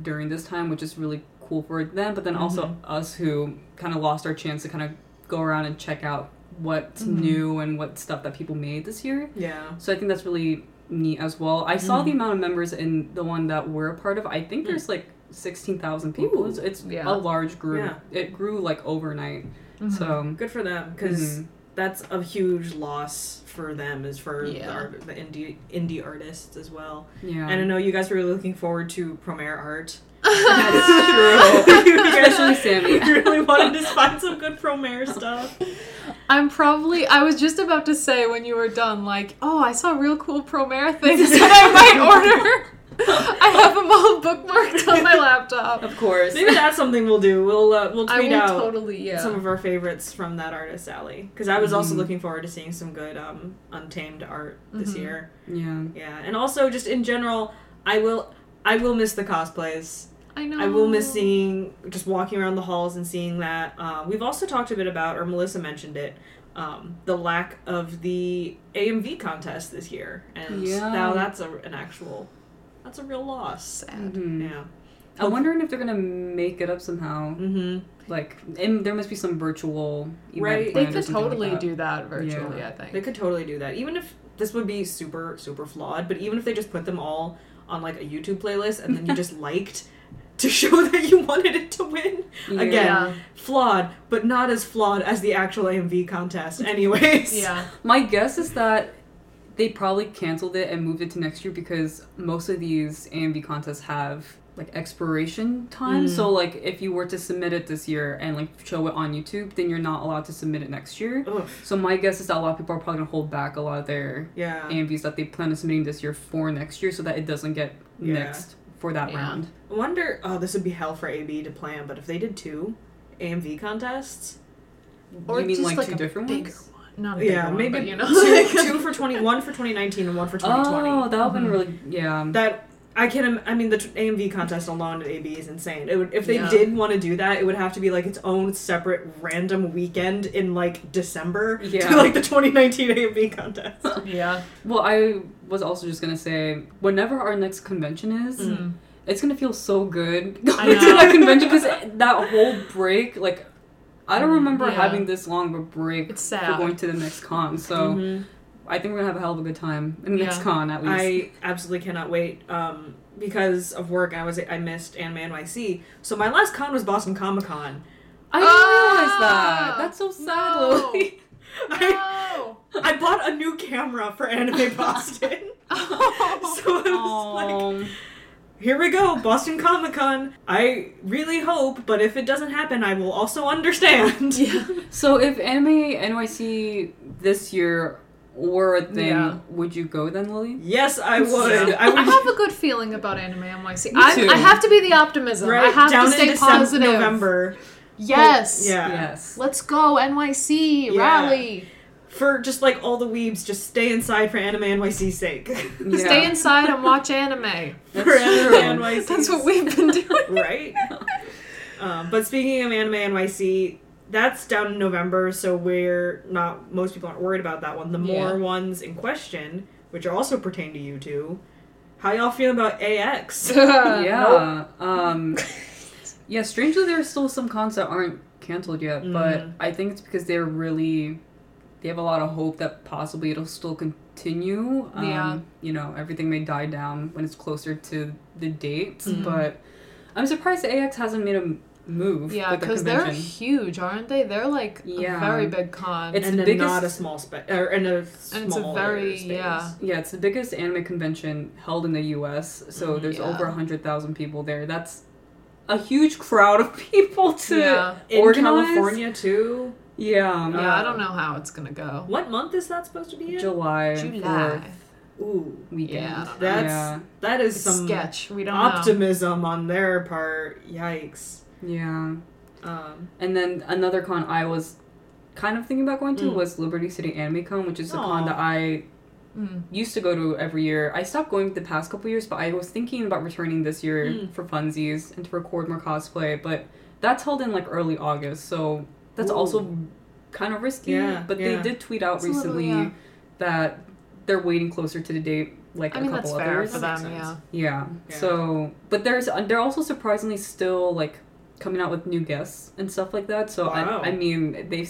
[SPEAKER 1] during this time, which is really cool for them. But then also
[SPEAKER 2] Mhm.
[SPEAKER 1] us who kind of lost our chance to kind of go around and check out what's
[SPEAKER 2] Mhm.
[SPEAKER 1] new and what stuff that people made this year.
[SPEAKER 2] Yeah.
[SPEAKER 1] So I think that's really neat as well. I saw
[SPEAKER 2] Mhm.
[SPEAKER 1] the amount of members in the one that we're a part of. I think there's like sixteen thousand people.
[SPEAKER 2] Ooh.
[SPEAKER 1] It's, it's
[SPEAKER 3] Yeah.
[SPEAKER 1] a large group.
[SPEAKER 2] Yeah.
[SPEAKER 1] It grew like overnight.
[SPEAKER 3] Mhm.
[SPEAKER 1] So
[SPEAKER 2] Good for them because
[SPEAKER 1] mhm.
[SPEAKER 2] that's a huge loss for them as for the, art, the indie indie artists as well.
[SPEAKER 1] yeah,
[SPEAKER 2] And I know you guys were really looking forward to Promare Art.
[SPEAKER 1] That's (laughs) true.
[SPEAKER 2] You guys (laughs)
[SPEAKER 1] Especially Sammy.
[SPEAKER 2] really wanted to find some good Promare stuff.
[SPEAKER 3] I'm probably. I was just about to say when you were done, like, oh, I saw real cool Promare things (laughs) that I might order. I have them all bookmarked on my laptop.
[SPEAKER 1] Of course.
[SPEAKER 2] Maybe that's something we'll do. We'll uh, we'll
[SPEAKER 3] I
[SPEAKER 2] tweet
[SPEAKER 3] will
[SPEAKER 2] out
[SPEAKER 3] totally, yeah.
[SPEAKER 2] some of our favorites from that artist alley because I was also
[SPEAKER 1] Mhm.
[SPEAKER 2] looking forward to seeing some good um, untamed art this
[SPEAKER 3] Mhm.
[SPEAKER 2] year.
[SPEAKER 1] Yeah.
[SPEAKER 2] Yeah, and also just in general, I will I will miss the cosplays.
[SPEAKER 3] I know.
[SPEAKER 2] I will miss seeing just walking around the halls and seeing that. Uh, we've also talked a bit about, or Melissa mentioned it, um, the lack of the AMV contest this year, and
[SPEAKER 1] Yeah.
[SPEAKER 2] now that's a, an actual, that's a real loss.
[SPEAKER 3] Sad.
[SPEAKER 1] Mhm.
[SPEAKER 2] Yeah.
[SPEAKER 1] I'm wondering if they're gonna make it up somehow.
[SPEAKER 2] Mm-hmm.
[SPEAKER 1] Like, and there must be some virtual event
[SPEAKER 2] Right.
[SPEAKER 3] They could
[SPEAKER 1] something like
[SPEAKER 3] totally
[SPEAKER 1] that.
[SPEAKER 3] do that virtually.
[SPEAKER 1] Yeah.
[SPEAKER 3] I think.
[SPEAKER 2] They could totally do that, even if this would be super super flawed. But even if they just put them all on like a YouTube playlist and then you (laughs) just liked to show that you wanted it to win.
[SPEAKER 1] Yeah.
[SPEAKER 2] Again, flawed, but not as flawed as the actual AMV contest, (laughs) anyways.
[SPEAKER 3] Yeah.
[SPEAKER 1] My guess is that they probably canceled it and moved it to next year because most of these AMV contests have like expiration time.
[SPEAKER 2] Mm.
[SPEAKER 1] So like if you were to submit it this year and like show it on YouTube, then you're not allowed to submit it next year.
[SPEAKER 2] Ugh.
[SPEAKER 1] So my guess is that a lot of people are probably gonna hold back a lot of their
[SPEAKER 2] Yeah.
[SPEAKER 1] AMVs that they plan on submitting this year for next year so that it doesn't get
[SPEAKER 2] Yeah.
[SPEAKER 1] next for that
[SPEAKER 3] Yeah.
[SPEAKER 1] round.
[SPEAKER 2] I wonder. Oh, this would be hell for AB to plan, but if they did two AMV contests,
[SPEAKER 3] Or
[SPEAKER 1] you mean
[SPEAKER 3] just
[SPEAKER 1] like,
[SPEAKER 3] like
[SPEAKER 1] two
[SPEAKER 3] a
[SPEAKER 1] different
[SPEAKER 3] bigger
[SPEAKER 1] ones?
[SPEAKER 3] one. Not a
[SPEAKER 2] yeah,
[SPEAKER 3] one,
[SPEAKER 2] maybe
[SPEAKER 3] but, you know.
[SPEAKER 2] two, (laughs) two for twenty, one for twenty nineteen and one for twenty twenty.
[SPEAKER 1] Oh, that would have been
[SPEAKER 3] Mhm.
[SPEAKER 1] really yeah.
[SPEAKER 2] That I can. I mean, the AMV contest alone at AB is insane. It would, if they
[SPEAKER 3] Yeah.
[SPEAKER 2] did want to do that, it would have to be like its own separate random weekend in like December
[SPEAKER 1] Yeah.
[SPEAKER 2] to like the 2019 AMV contest. (laughs)
[SPEAKER 3] Yeah.
[SPEAKER 1] Well, I was also just gonna say, whenever our next convention is,
[SPEAKER 2] Mm.
[SPEAKER 1] It's gonna feel so good
[SPEAKER 3] I
[SPEAKER 1] going to that convention because that whole break, like, I don't
[SPEAKER 2] Mm,
[SPEAKER 1] remember
[SPEAKER 3] yeah.
[SPEAKER 1] having this long of a break
[SPEAKER 3] It's sad.
[SPEAKER 1] for going to the next con. So
[SPEAKER 2] Mhm.
[SPEAKER 1] I think we're gonna have a hell of a good time in the next con at least.
[SPEAKER 2] I absolutely cannot wait. Um, because of work, I was I missed Anime NYC. So my last con was Boston Comic Con.
[SPEAKER 1] I didn't
[SPEAKER 3] Ah!
[SPEAKER 1] realize that. That's so sad,
[SPEAKER 3] No.
[SPEAKER 1] Lily. (laughs)
[SPEAKER 2] I,
[SPEAKER 3] No.
[SPEAKER 2] I bought a new camera for Anime (laughs) Boston.
[SPEAKER 3] Oh. (laughs)
[SPEAKER 2] so it was like, here we go, Boston Comic Con. I really hope, but if it doesn't happen, I will also (laughs) understand.
[SPEAKER 3] yeah.
[SPEAKER 1] so if Anime NYC this year were a thing,
[SPEAKER 3] Yeah.
[SPEAKER 1] would you go then, Lily?
[SPEAKER 2] Yes, I would.
[SPEAKER 3] Yeah.
[SPEAKER 2] I would.
[SPEAKER 3] I have a good feeling about Anime NYC.
[SPEAKER 1] Me
[SPEAKER 3] I,
[SPEAKER 1] too.
[SPEAKER 3] I have to be the optimism.
[SPEAKER 2] right
[SPEAKER 3] I have
[SPEAKER 2] down
[SPEAKER 3] to stay
[SPEAKER 2] in December,
[SPEAKER 3] positive.
[SPEAKER 2] November.
[SPEAKER 3] Yes.
[SPEAKER 2] Yeah.
[SPEAKER 1] Yes.
[SPEAKER 3] Let's go NYC
[SPEAKER 2] Yeah.
[SPEAKER 3] rally.
[SPEAKER 2] For just like all the weebs, just stay inside for Anime NYC's sake.
[SPEAKER 1] Yeah.
[SPEAKER 3] Stay inside and watch anime.
[SPEAKER 1] That's (laughs)
[SPEAKER 2] for. Anime NYC.
[SPEAKER 3] That's what we've been doing. (laughs)
[SPEAKER 2] right? um, but speaking of Anime NYC, that's down in November, so we're not. Most people aren't worried about that one. The more
[SPEAKER 3] Yeah.
[SPEAKER 2] ones in question, which are also pertain to you two, how y'all feel about AX? (laughs)
[SPEAKER 1] yeah. Um, yeah. Strangely, there's still some cons that aren't canceled yet, but
[SPEAKER 2] Mhm.
[SPEAKER 1] I think it's because they're really they have a lot of hope that possibly it'll still continue. Um,
[SPEAKER 3] Yeah.
[SPEAKER 1] You know, everything may die down when it's closer to the date,
[SPEAKER 2] Mhm.
[SPEAKER 1] but I'm surprised AX hasn't made a move.
[SPEAKER 3] Yeah,
[SPEAKER 1] with the
[SPEAKER 3] because they're huge, aren't they? They're like
[SPEAKER 1] Yeah.
[SPEAKER 3] a very big con.
[SPEAKER 1] It's
[SPEAKER 2] and
[SPEAKER 1] the biggest-
[SPEAKER 2] not a small space, or in a small
[SPEAKER 3] And it's a very-
[SPEAKER 2] space.
[SPEAKER 3] yeah.
[SPEAKER 1] Yeah, it's the biggest anime convention held in the U.S. So
[SPEAKER 2] Mhm.
[SPEAKER 1] there's
[SPEAKER 3] Yeah.
[SPEAKER 1] over hundred thousand people there. That's a huge crowd of (laughs) people to
[SPEAKER 3] Yeah.
[SPEAKER 2] In. California too.
[SPEAKER 1] Yeah,
[SPEAKER 3] yeah, I don't know how it's gonna go.
[SPEAKER 2] What month is that supposed to be in?
[SPEAKER 1] July,
[SPEAKER 3] July.
[SPEAKER 1] 4th
[SPEAKER 2] Ooh,
[SPEAKER 1] weekend.
[SPEAKER 3] Yeah.
[SPEAKER 2] that's
[SPEAKER 1] yeah,
[SPEAKER 2] that is
[SPEAKER 3] It's
[SPEAKER 2] some
[SPEAKER 3] sketch. We don't know.
[SPEAKER 2] optimism on their part. Yikes.
[SPEAKER 1] yeah.
[SPEAKER 2] Um,
[SPEAKER 1] And then another con I was kind of thinking about going to
[SPEAKER 2] Mm.
[SPEAKER 1] was Liberty City Anime Con, which is a con that I
[SPEAKER 3] Mm.
[SPEAKER 1] used to go to every year. I stopped going the past couple years, but I was thinking about returning this year
[SPEAKER 2] Mm.
[SPEAKER 1] for funsies and to record more cosplay. But that's held in like early August, so that's
[SPEAKER 2] Ooh.
[SPEAKER 1] also kind of risky.
[SPEAKER 2] Yeah,
[SPEAKER 1] but
[SPEAKER 2] yeah.
[SPEAKER 1] they did tweet out
[SPEAKER 3] It's a little,
[SPEAKER 1] recently
[SPEAKER 3] yeah.
[SPEAKER 1] that they're waiting closer to the date, like
[SPEAKER 3] I
[SPEAKER 1] a
[SPEAKER 3] mean,
[SPEAKER 1] couple
[SPEAKER 3] that's fair
[SPEAKER 1] others.
[SPEAKER 3] for them. Yeah.
[SPEAKER 1] Yeah.
[SPEAKER 2] Yeah.
[SPEAKER 1] So, but there's they're also surprisingly still like coming out with new guests and stuff like that. So
[SPEAKER 2] Wow.
[SPEAKER 1] I, I mean they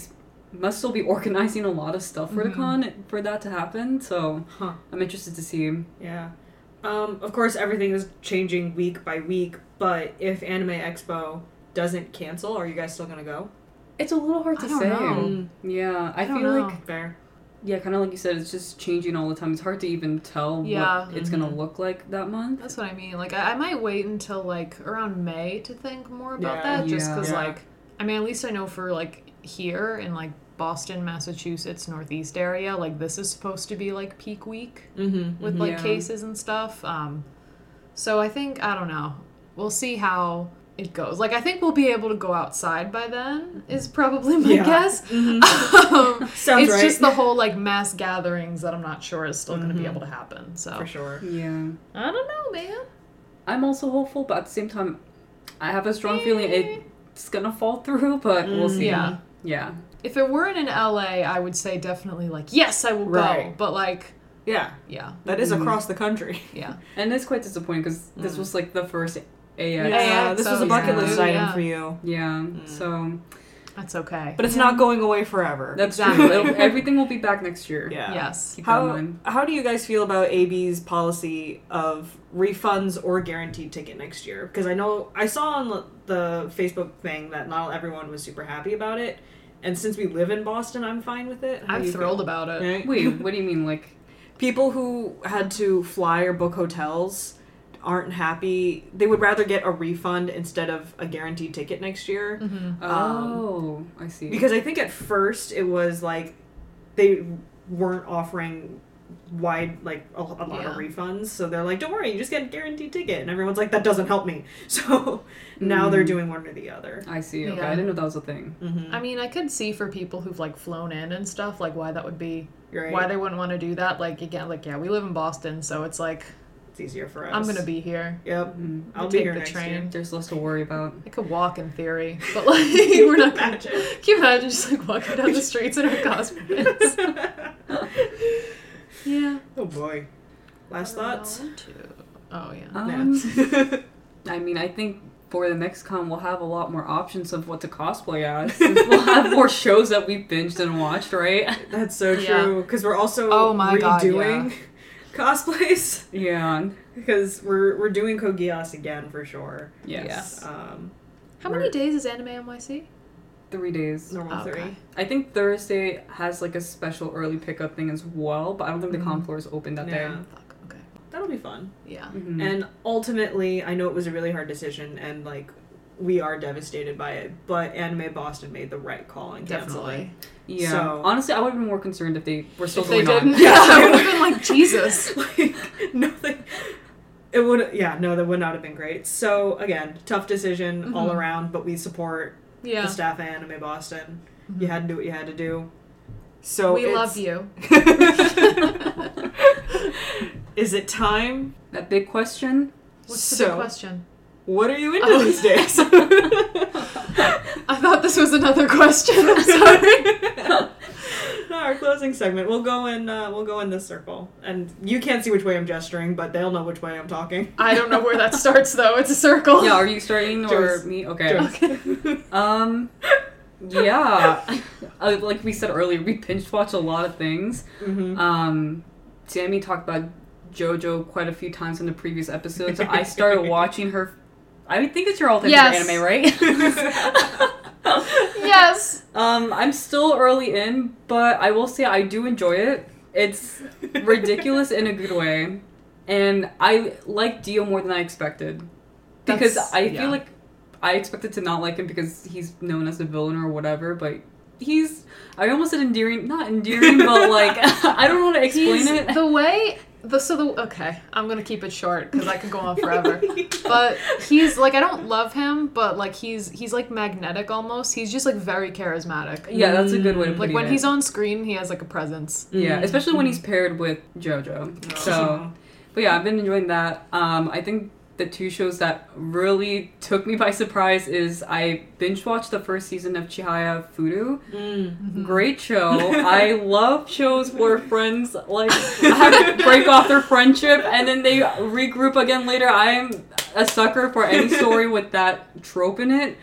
[SPEAKER 1] must still be (laughs) organizing a lot of stuff for
[SPEAKER 3] Mhm.
[SPEAKER 1] the con for that to happen. So
[SPEAKER 2] Huh.
[SPEAKER 1] I'm interested to see.
[SPEAKER 2] Yeah. Um, of course, everything is changing week by week, but if Anime Expo doesn't cancel, are you guys still gonna go?
[SPEAKER 1] It's a little hard to
[SPEAKER 3] don't
[SPEAKER 1] say.
[SPEAKER 3] know.
[SPEAKER 1] Yeah, I,
[SPEAKER 3] I
[SPEAKER 1] feel
[SPEAKER 3] know.
[SPEAKER 1] like
[SPEAKER 2] Fair.
[SPEAKER 1] yeah, kind of like you said, it's just changing all the time. It's hard to even tell
[SPEAKER 3] Yeah.
[SPEAKER 1] what it's gonna
[SPEAKER 2] Mhm.
[SPEAKER 1] look like that month.
[SPEAKER 3] That's what I mean. Like, I, I might wait until like around May to think more about
[SPEAKER 2] Yeah.
[SPEAKER 3] that, just because,
[SPEAKER 2] Yeah.
[SPEAKER 3] like, I mean, at least I know for like here in like Boston, Massachusetts, Northeast area, like this is supposed to be like peak week
[SPEAKER 2] Mm-hmm.
[SPEAKER 3] with like
[SPEAKER 1] Yeah.
[SPEAKER 3] cases and stuff. Um, so I think I don't know. We'll see how it goes. Like, I think we'll be able to go outside by then. Is probably my
[SPEAKER 2] Yeah.
[SPEAKER 3] guess. (laughs)
[SPEAKER 2] Mhm.
[SPEAKER 3] um, (laughs)
[SPEAKER 2] Sounds
[SPEAKER 3] it's
[SPEAKER 2] right.
[SPEAKER 3] just the whole like mass gatherings that I'm not sure is still going to be able to happen. So
[SPEAKER 2] For sure.
[SPEAKER 1] Yeah,
[SPEAKER 3] I don't know, man.
[SPEAKER 1] I'm also hopeful, but at the same time, I have a strong feeling it's gonna fall through. (laughs) But we'll
[SPEAKER 2] Mm,
[SPEAKER 1] see.
[SPEAKER 3] Yeah.
[SPEAKER 1] Yeah.
[SPEAKER 3] If it weren't in LA, I would say definitely like yes, I will go. But like,
[SPEAKER 2] Yeah,
[SPEAKER 3] yeah,
[SPEAKER 2] that is
[SPEAKER 1] Mhm.
[SPEAKER 2] across the country.
[SPEAKER 3] yeah,
[SPEAKER 1] And it's quite disappointing because this
[SPEAKER 2] Mm.
[SPEAKER 1] was like the first AX.
[SPEAKER 2] Yeah,
[SPEAKER 3] AX,
[SPEAKER 2] this was a bucket
[SPEAKER 1] yeah.
[SPEAKER 2] list item
[SPEAKER 3] Yeah.
[SPEAKER 2] for you.
[SPEAKER 1] Yeah.
[SPEAKER 2] Mm.
[SPEAKER 1] So
[SPEAKER 3] that's okay.
[SPEAKER 2] But it's
[SPEAKER 3] Yeah.
[SPEAKER 2] not going away forever.
[SPEAKER 1] that's
[SPEAKER 3] Exactly.
[SPEAKER 1] true. It'll- everything will be back next year.
[SPEAKER 2] yeah.
[SPEAKER 3] yes.
[SPEAKER 1] Keep
[SPEAKER 2] How, how do you guys feel about AB's policy of refunds or guaranteed ticket next year? Because I know I saw on the- the Facebook thing that not everyone was super happy about it, and since we live in Boston, I'm fine with it. How
[SPEAKER 3] I'm thrilled
[SPEAKER 2] feel?
[SPEAKER 3] about it.
[SPEAKER 2] Right?
[SPEAKER 1] Wait, what do you mean? Like,
[SPEAKER 2] People who had to fly or book hotels aren't happy. They would rather get a refund instead of a guaranteed ticket next year.
[SPEAKER 3] Mm-hmm.
[SPEAKER 1] oh, I see.
[SPEAKER 2] Because I think at first it was like they weren't offering wide like a, a lot
[SPEAKER 3] Yeah.
[SPEAKER 2] of refunds so they're like don't worry you just get a guaranteed ticket and everyone's like that doesn't help me (laughs) so now they're
[SPEAKER 1] Mm.
[SPEAKER 2] doing one or the other
[SPEAKER 1] I see. Okay,
[SPEAKER 3] Yeah.
[SPEAKER 1] I didn't know that was a thing.
[SPEAKER 2] mm-hmm.
[SPEAKER 3] I mean, I could see for people who've like flown in and stuff, like why that would be,
[SPEAKER 2] right
[SPEAKER 3] why they wouldn't want to do that. Like again, like yeah, we live in Boston, so it's like
[SPEAKER 2] It's easier for us.
[SPEAKER 3] I'm gonna be here.
[SPEAKER 2] Yep.
[SPEAKER 1] Mm.
[SPEAKER 2] I'll be
[SPEAKER 3] take
[SPEAKER 2] here
[SPEAKER 3] the
[SPEAKER 2] next
[SPEAKER 3] train.
[SPEAKER 2] year.
[SPEAKER 1] There's less to worry about.
[SPEAKER 3] I could walk in theory, (laughs) but like we're not gonna.
[SPEAKER 2] Imagine. (laughs)
[SPEAKER 3] Can you imagine just like walking down the (laughs) streets in our costumes? yeah.
[SPEAKER 2] oh boy. Last thoughts?
[SPEAKER 3] Oh yeah.
[SPEAKER 1] Um,
[SPEAKER 2] Yeah.
[SPEAKER 1] I mean, I think for the next con we'll have a lot more options of what to cosplay as. we'll have more shows that we've binged and watched, right?
[SPEAKER 2] That's so true. Because we're also
[SPEAKER 3] Oh my God,
[SPEAKER 2] redoing cosplays.
[SPEAKER 1] Yeah.
[SPEAKER 2] Because we're we're doing Code Geass again for sure.
[SPEAKER 1] Yes.
[SPEAKER 2] Um,
[SPEAKER 3] How many days is Anime NYC?
[SPEAKER 1] Three days.
[SPEAKER 2] normal
[SPEAKER 3] Okay.
[SPEAKER 2] three.
[SPEAKER 1] I think Thursday has like a special early pickup thing as well, but I don't think the con floor is open that
[SPEAKER 2] Yeah.
[SPEAKER 1] day.
[SPEAKER 3] Fuck. Okay.
[SPEAKER 2] That'll be fun.
[SPEAKER 3] Yeah.
[SPEAKER 1] Mhm.
[SPEAKER 2] And ultimately, I know it was a really hard decision, and like we are devastated by it. But Anime Boston made the right call in canceling.
[SPEAKER 3] Definitely.
[SPEAKER 1] yeah.
[SPEAKER 2] so-
[SPEAKER 1] Honestly, I would have been more concerned if they were still
[SPEAKER 3] If they
[SPEAKER 1] going on.
[SPEAKER 3] didn't, (laughs)
[SPEAKER 2] Yeah.
[SPEAKER 3] I would have been like (laughs) Jesus. (laughs)
[SPEAKER 2] like nothing. It would, yeah, no, that would not have been great. So again, tough decision all
[SPEAKER 3] Mhm.
[SPEAKER 2] around, but we support
[SPEAKER 3] Yeah.
[SPEAKER 2] the staff at Anime Boston.
[SPEAKER 3] Mhm.
[SPEAKER 2] You had to do what you had to do. So
[SPEAKER 3] we love you.
[SPEAKER 2] Is it time?
[SPEAKER 1] That big question.
[SPEAKER 3] What's the
[SPEAKER 2] So-
[SPEAKER 3] big question?
[SPEAKER 2] What are you into
[SPEAKER 3] Oh.
[SPEAKER 2] these days? (laughs)
[SPEAKER 3] I thought this was another question. I'm sorry.
[SPEAKER 2] No, (laughs) our closing segment. We'll go in. Uh, we'll go in this circle, and you can't see which way I'm gesturing, but they'll know which way I'm talking.
[SPEAKER 3] I don't know where that starts though. It's a circle.
[SPEAKER 1] Yeah, are you starting or
[SPEAKER 2] Joyce.
[SPEAKER 1] me? Okay.
[SPEAKER 2] Joyce. (laughs)
[SPEAKER 1] Um, yeah. Uh, like we said earlier, we pinch watch a lot of things.
[SPEAKER 2] Mhm.
[SPEAKER 1] Um, Sammy talked about JoJo quite a few times in the previous episodes. I started watching her. I think it's your all-time
[SPEAKER 3] Yes.
[SPEAKER 1] favorite anime, right? (laughs) (laughs)
[SPEAKER 3] Yes.
[SPEAKER 1] um, I'm still early in, but I will say I do enjoy it. It's ridiculous in a good way, and I like Dio more than I expected because
[SPEAKER 3] That's-
[SPEAKER 1] I
[SPEAKER 3] yeah.
[SPEAKER 1] feel like I expected to not like him because he's known as a villain or whatever, but he's I almost said endearing, not endearing, but like (laughs) I don't know how to explain
[SPEAKER 3] He's-
[SPEAKER 1] it.
[SPEAKER 3] The way the so the okay, I'm gonna keep it short because I could go on forever. but he's like I don't love him, but like he's he's like magnetic almost. He's just like very charismatic.
[SPEAKER 1] yeah, that's a good way to put
[SPEAKER 3] Like
[SPEAKER 1] it.
[SPEAKER 3] Like when he's on screen, he has like a presence.
[SPEAKER 1] yeah,
[SPEAKER 2] Mm.
[SPEAKER 1] especially when he's paired with JoJo. So, but yeah, I've been enjoying that. Um, I think the two shows that really took me by surprise is I binge watched the first season of Chihayafuru.
[SPEAKER 2] Mm.
[SPEAKER 1] Great show. I love shows where friends like (laughs) break off their friendship and then they regroup again later. I'm a sucker for any story with that trope in it.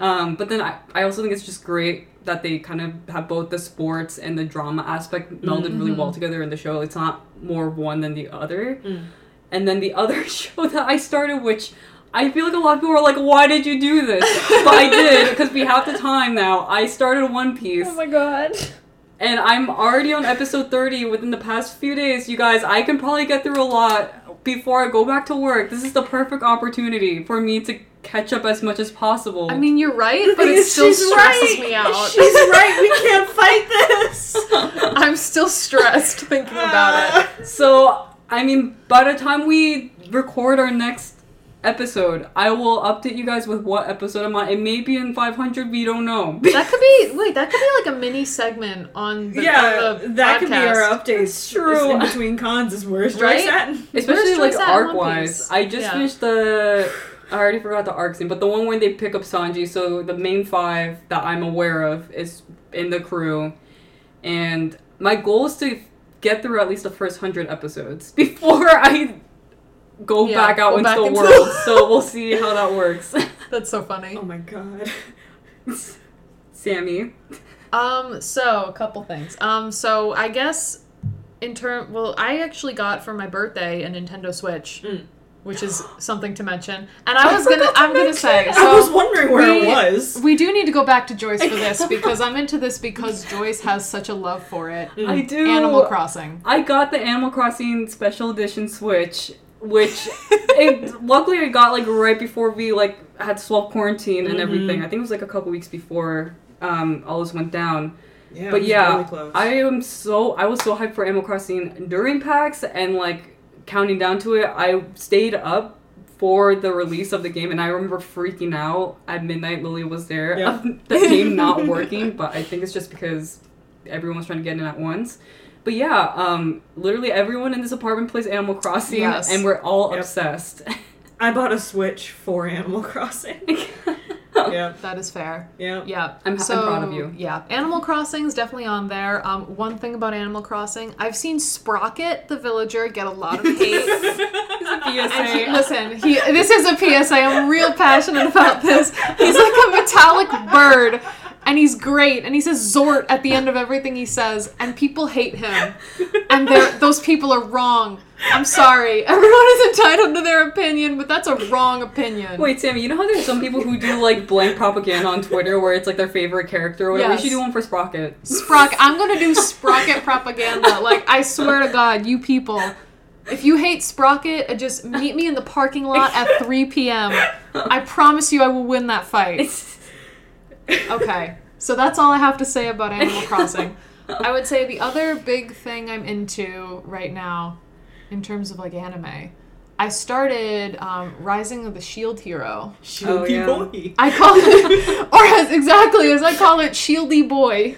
[SPEAKER 1] Um, but then I, I also think it's just great that they kind of have both the sports and the drama aspect melded really
[SPEAKER 3] Mhm.
[SPEAKER 1] well together in the show. It's not more one than the other.
[SPEAKER 2] Mm.
[SPEAKER 1] And then the other (laughs) show that I started, which I feel like a lot of people are like, why did you do this? but I did, (laughs) because we have the time now. I started One Piece, Oh
[SPEAKER 3] my god.
[SPEAKER 1] and I'm already on episode 30 within the past few days. You guys, I can probably get through a lot before I go back to work. This is the perfect opportunity for me to catch up as much as possible.
[SPEAKER 3] I mean, you're right, but it (laughs) still stresses
[SPEAKER 2] right.
[SPEAKER 3] me out.
[SPEAKER 2] She's right. We can't fight this.
[SPEAKER 3] I'm still stressed thinking about it.
[SPEAKER 1] so, I mean, by the time we record our next episode, I will update you guys with what episode I'm on. It may be in 500, we don't know.
[SPEAKER 3] That could be wait. That could be like a mini segment on the,
[SPEAKER 2] yeah,
[SPEAKER 3] the
[SPEAKER 2] that could be our
[SPEAKER 3] podcast.
[SPEAKER 2] updates.
[SPEAKER 1] true.
[SPEAKER 2] In (laughs) between cons is where's
[SPEAKER 3] Right?
[SPEAKER 2] At?
[SPEAKER 1] Especially like
[SPEAKER 3] Joyce at in
[SPEAKER 1] arc wise. I just
[SPEAKER 3] Yeah.
[SPEAKER 1] finished the. I already forgot the arc scene, but the one where they pick up Sanji. So the main five that I'm aware of is in the crew, and my goal is to get through at least the first hundred episodes (laughs) before I go
[SPEAKER 3] Yeah,
[SPEAKER 1] back out
[SPEAKER 3] go
[SPEAKER 1] into
[SPEAKER 3] back
[SPEAKER 1] the
[SPEAKER 3] into-
[SPEAKER 1] world. (laughs) so we'll see how that works. (laughs)
[SPEAKER 3] That's so funny.
[SPEAKER 2] Oh my god.
[SPEAKER 1] Sammy,
[SPEAKER 3] Um, so a couple things. Um, so I guess in term, well, I actually got for my birthday a Nintendo Switch,
[SPEAKER 2] Mm.
[SPEAKER 3] Which is something to mention. And I was gonna, I'm gonna say, so
[SPEAKER 2] I was wondering where
[SPEAKER 3] we-
[SPEAKER 2] it was.
[SPEAKER 3] we do need to go back to Joyce for this (laughs) because I'm into this because Joyce has such a love for it.
[SPEAKER 1] I do
[SPEAKER 3] Animal Crossing.
[SPEAKER 1] I got the Animal Crossing Special Edition Switch, which it, (laughs) luckily I got like right before we like had to swap quarantine and
[SPEAKER 2] Mhm.
[SPEAKER 1] everything. I think it was like a couple weeks before um, all this went down.
[SPEAKER 2] Yeah,
[SPEAKER 1] but yeah,
[SPEAKER 2] really close.
[SPEAKER 1] I am so I was so hyped for Animal Crossing during PAX and like counting down to it. I stayed up for the release of the game, and I remember freaking out at midnight. Lily was there,
[SPEAKER 2] Yeah. (laughs)
[SPEAKER 1] the game not (laughs) working, but I think it's just because everyone was trying to get in at once. But yeah, um, literally everyone in this apartment plays Animal Crossing,
[SPEAKER 3] Yes.
[SPEAKER 1] and we're all
[SPEAKER 2] Yep.
[SPEAKER 1] obsessed. (laughs)
[SPEAKER 2] I bought a Switch for Animal Crossing. (laughs) yeah,
[SPEAKER 3] That is fair.
[SPEAKER 2] yeah.
[SPEAKER 3] Yeah,
[SPEAKER 1] I'm- I'm proud of you.
[SPEAKER 3] Yeah, Animal Crossing's definitely on there. Um, one thing about Animal Crossing, I've seen Sprocket the villager get a lot of (laughs) hate. And he,
[SPEAKER 1] PSA.
[SPEAKER 3] listen, he this is a PSA. I'm real passionate about this. He's like a metallic bird, and he's great. And he says Zort at the end of everything he says, and people hate him. And those people are wrong. I'm sorry. (laughs) Everyone is entitled to their opinion, but that's a wrong opinion.
[SPEAKER 1] Wait, Sammy, you know how there's some people who do like blank propaganda on Twitter where it's like their favorite character or whatever?
[SPEAKER 3] Yes.
[SPEAKER 1] We should do one for Sprocket.
[SPEAKER 3] Sprocket. I'm gonna do Sprocket propaganda. Like I swear to God, you people, if you hate Sprocket, uh, just meet me in the parking lot at 3 p.m. I promise you, I will win that fight. Okay, so that's all I have to say about Animal (laughs) Crossing. I would say the other big thing I'm into right now, in terms of like anime, I started um, Rising of the Shield Hero.
[SPEAKER 1] Oh, yeah.
[SPEAKER 2] boy.
[SPEAKER 3] I call it, (laughs) (laughs) or as exactly as I call it, Shieldy Boy.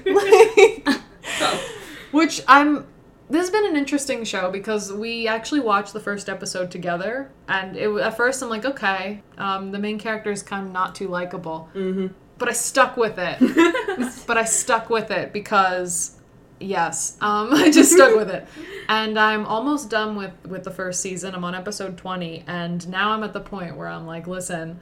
[SPEAKER 3] Which I'm. This has been an interesting show because we actually watched the first episode together, and it at first I'm like, okay, um, the main character is kind of not too likable,
[SPEAKER 2] Mm-hmm.
[SPEAKER 3] But I stuck with it. (laughs) but I stuck with it because yes, um, (laughs) I just stuck with it, and I'm almost done with with the first season. I'm on episode twenty, and now I'm at the point where I'm like, listen,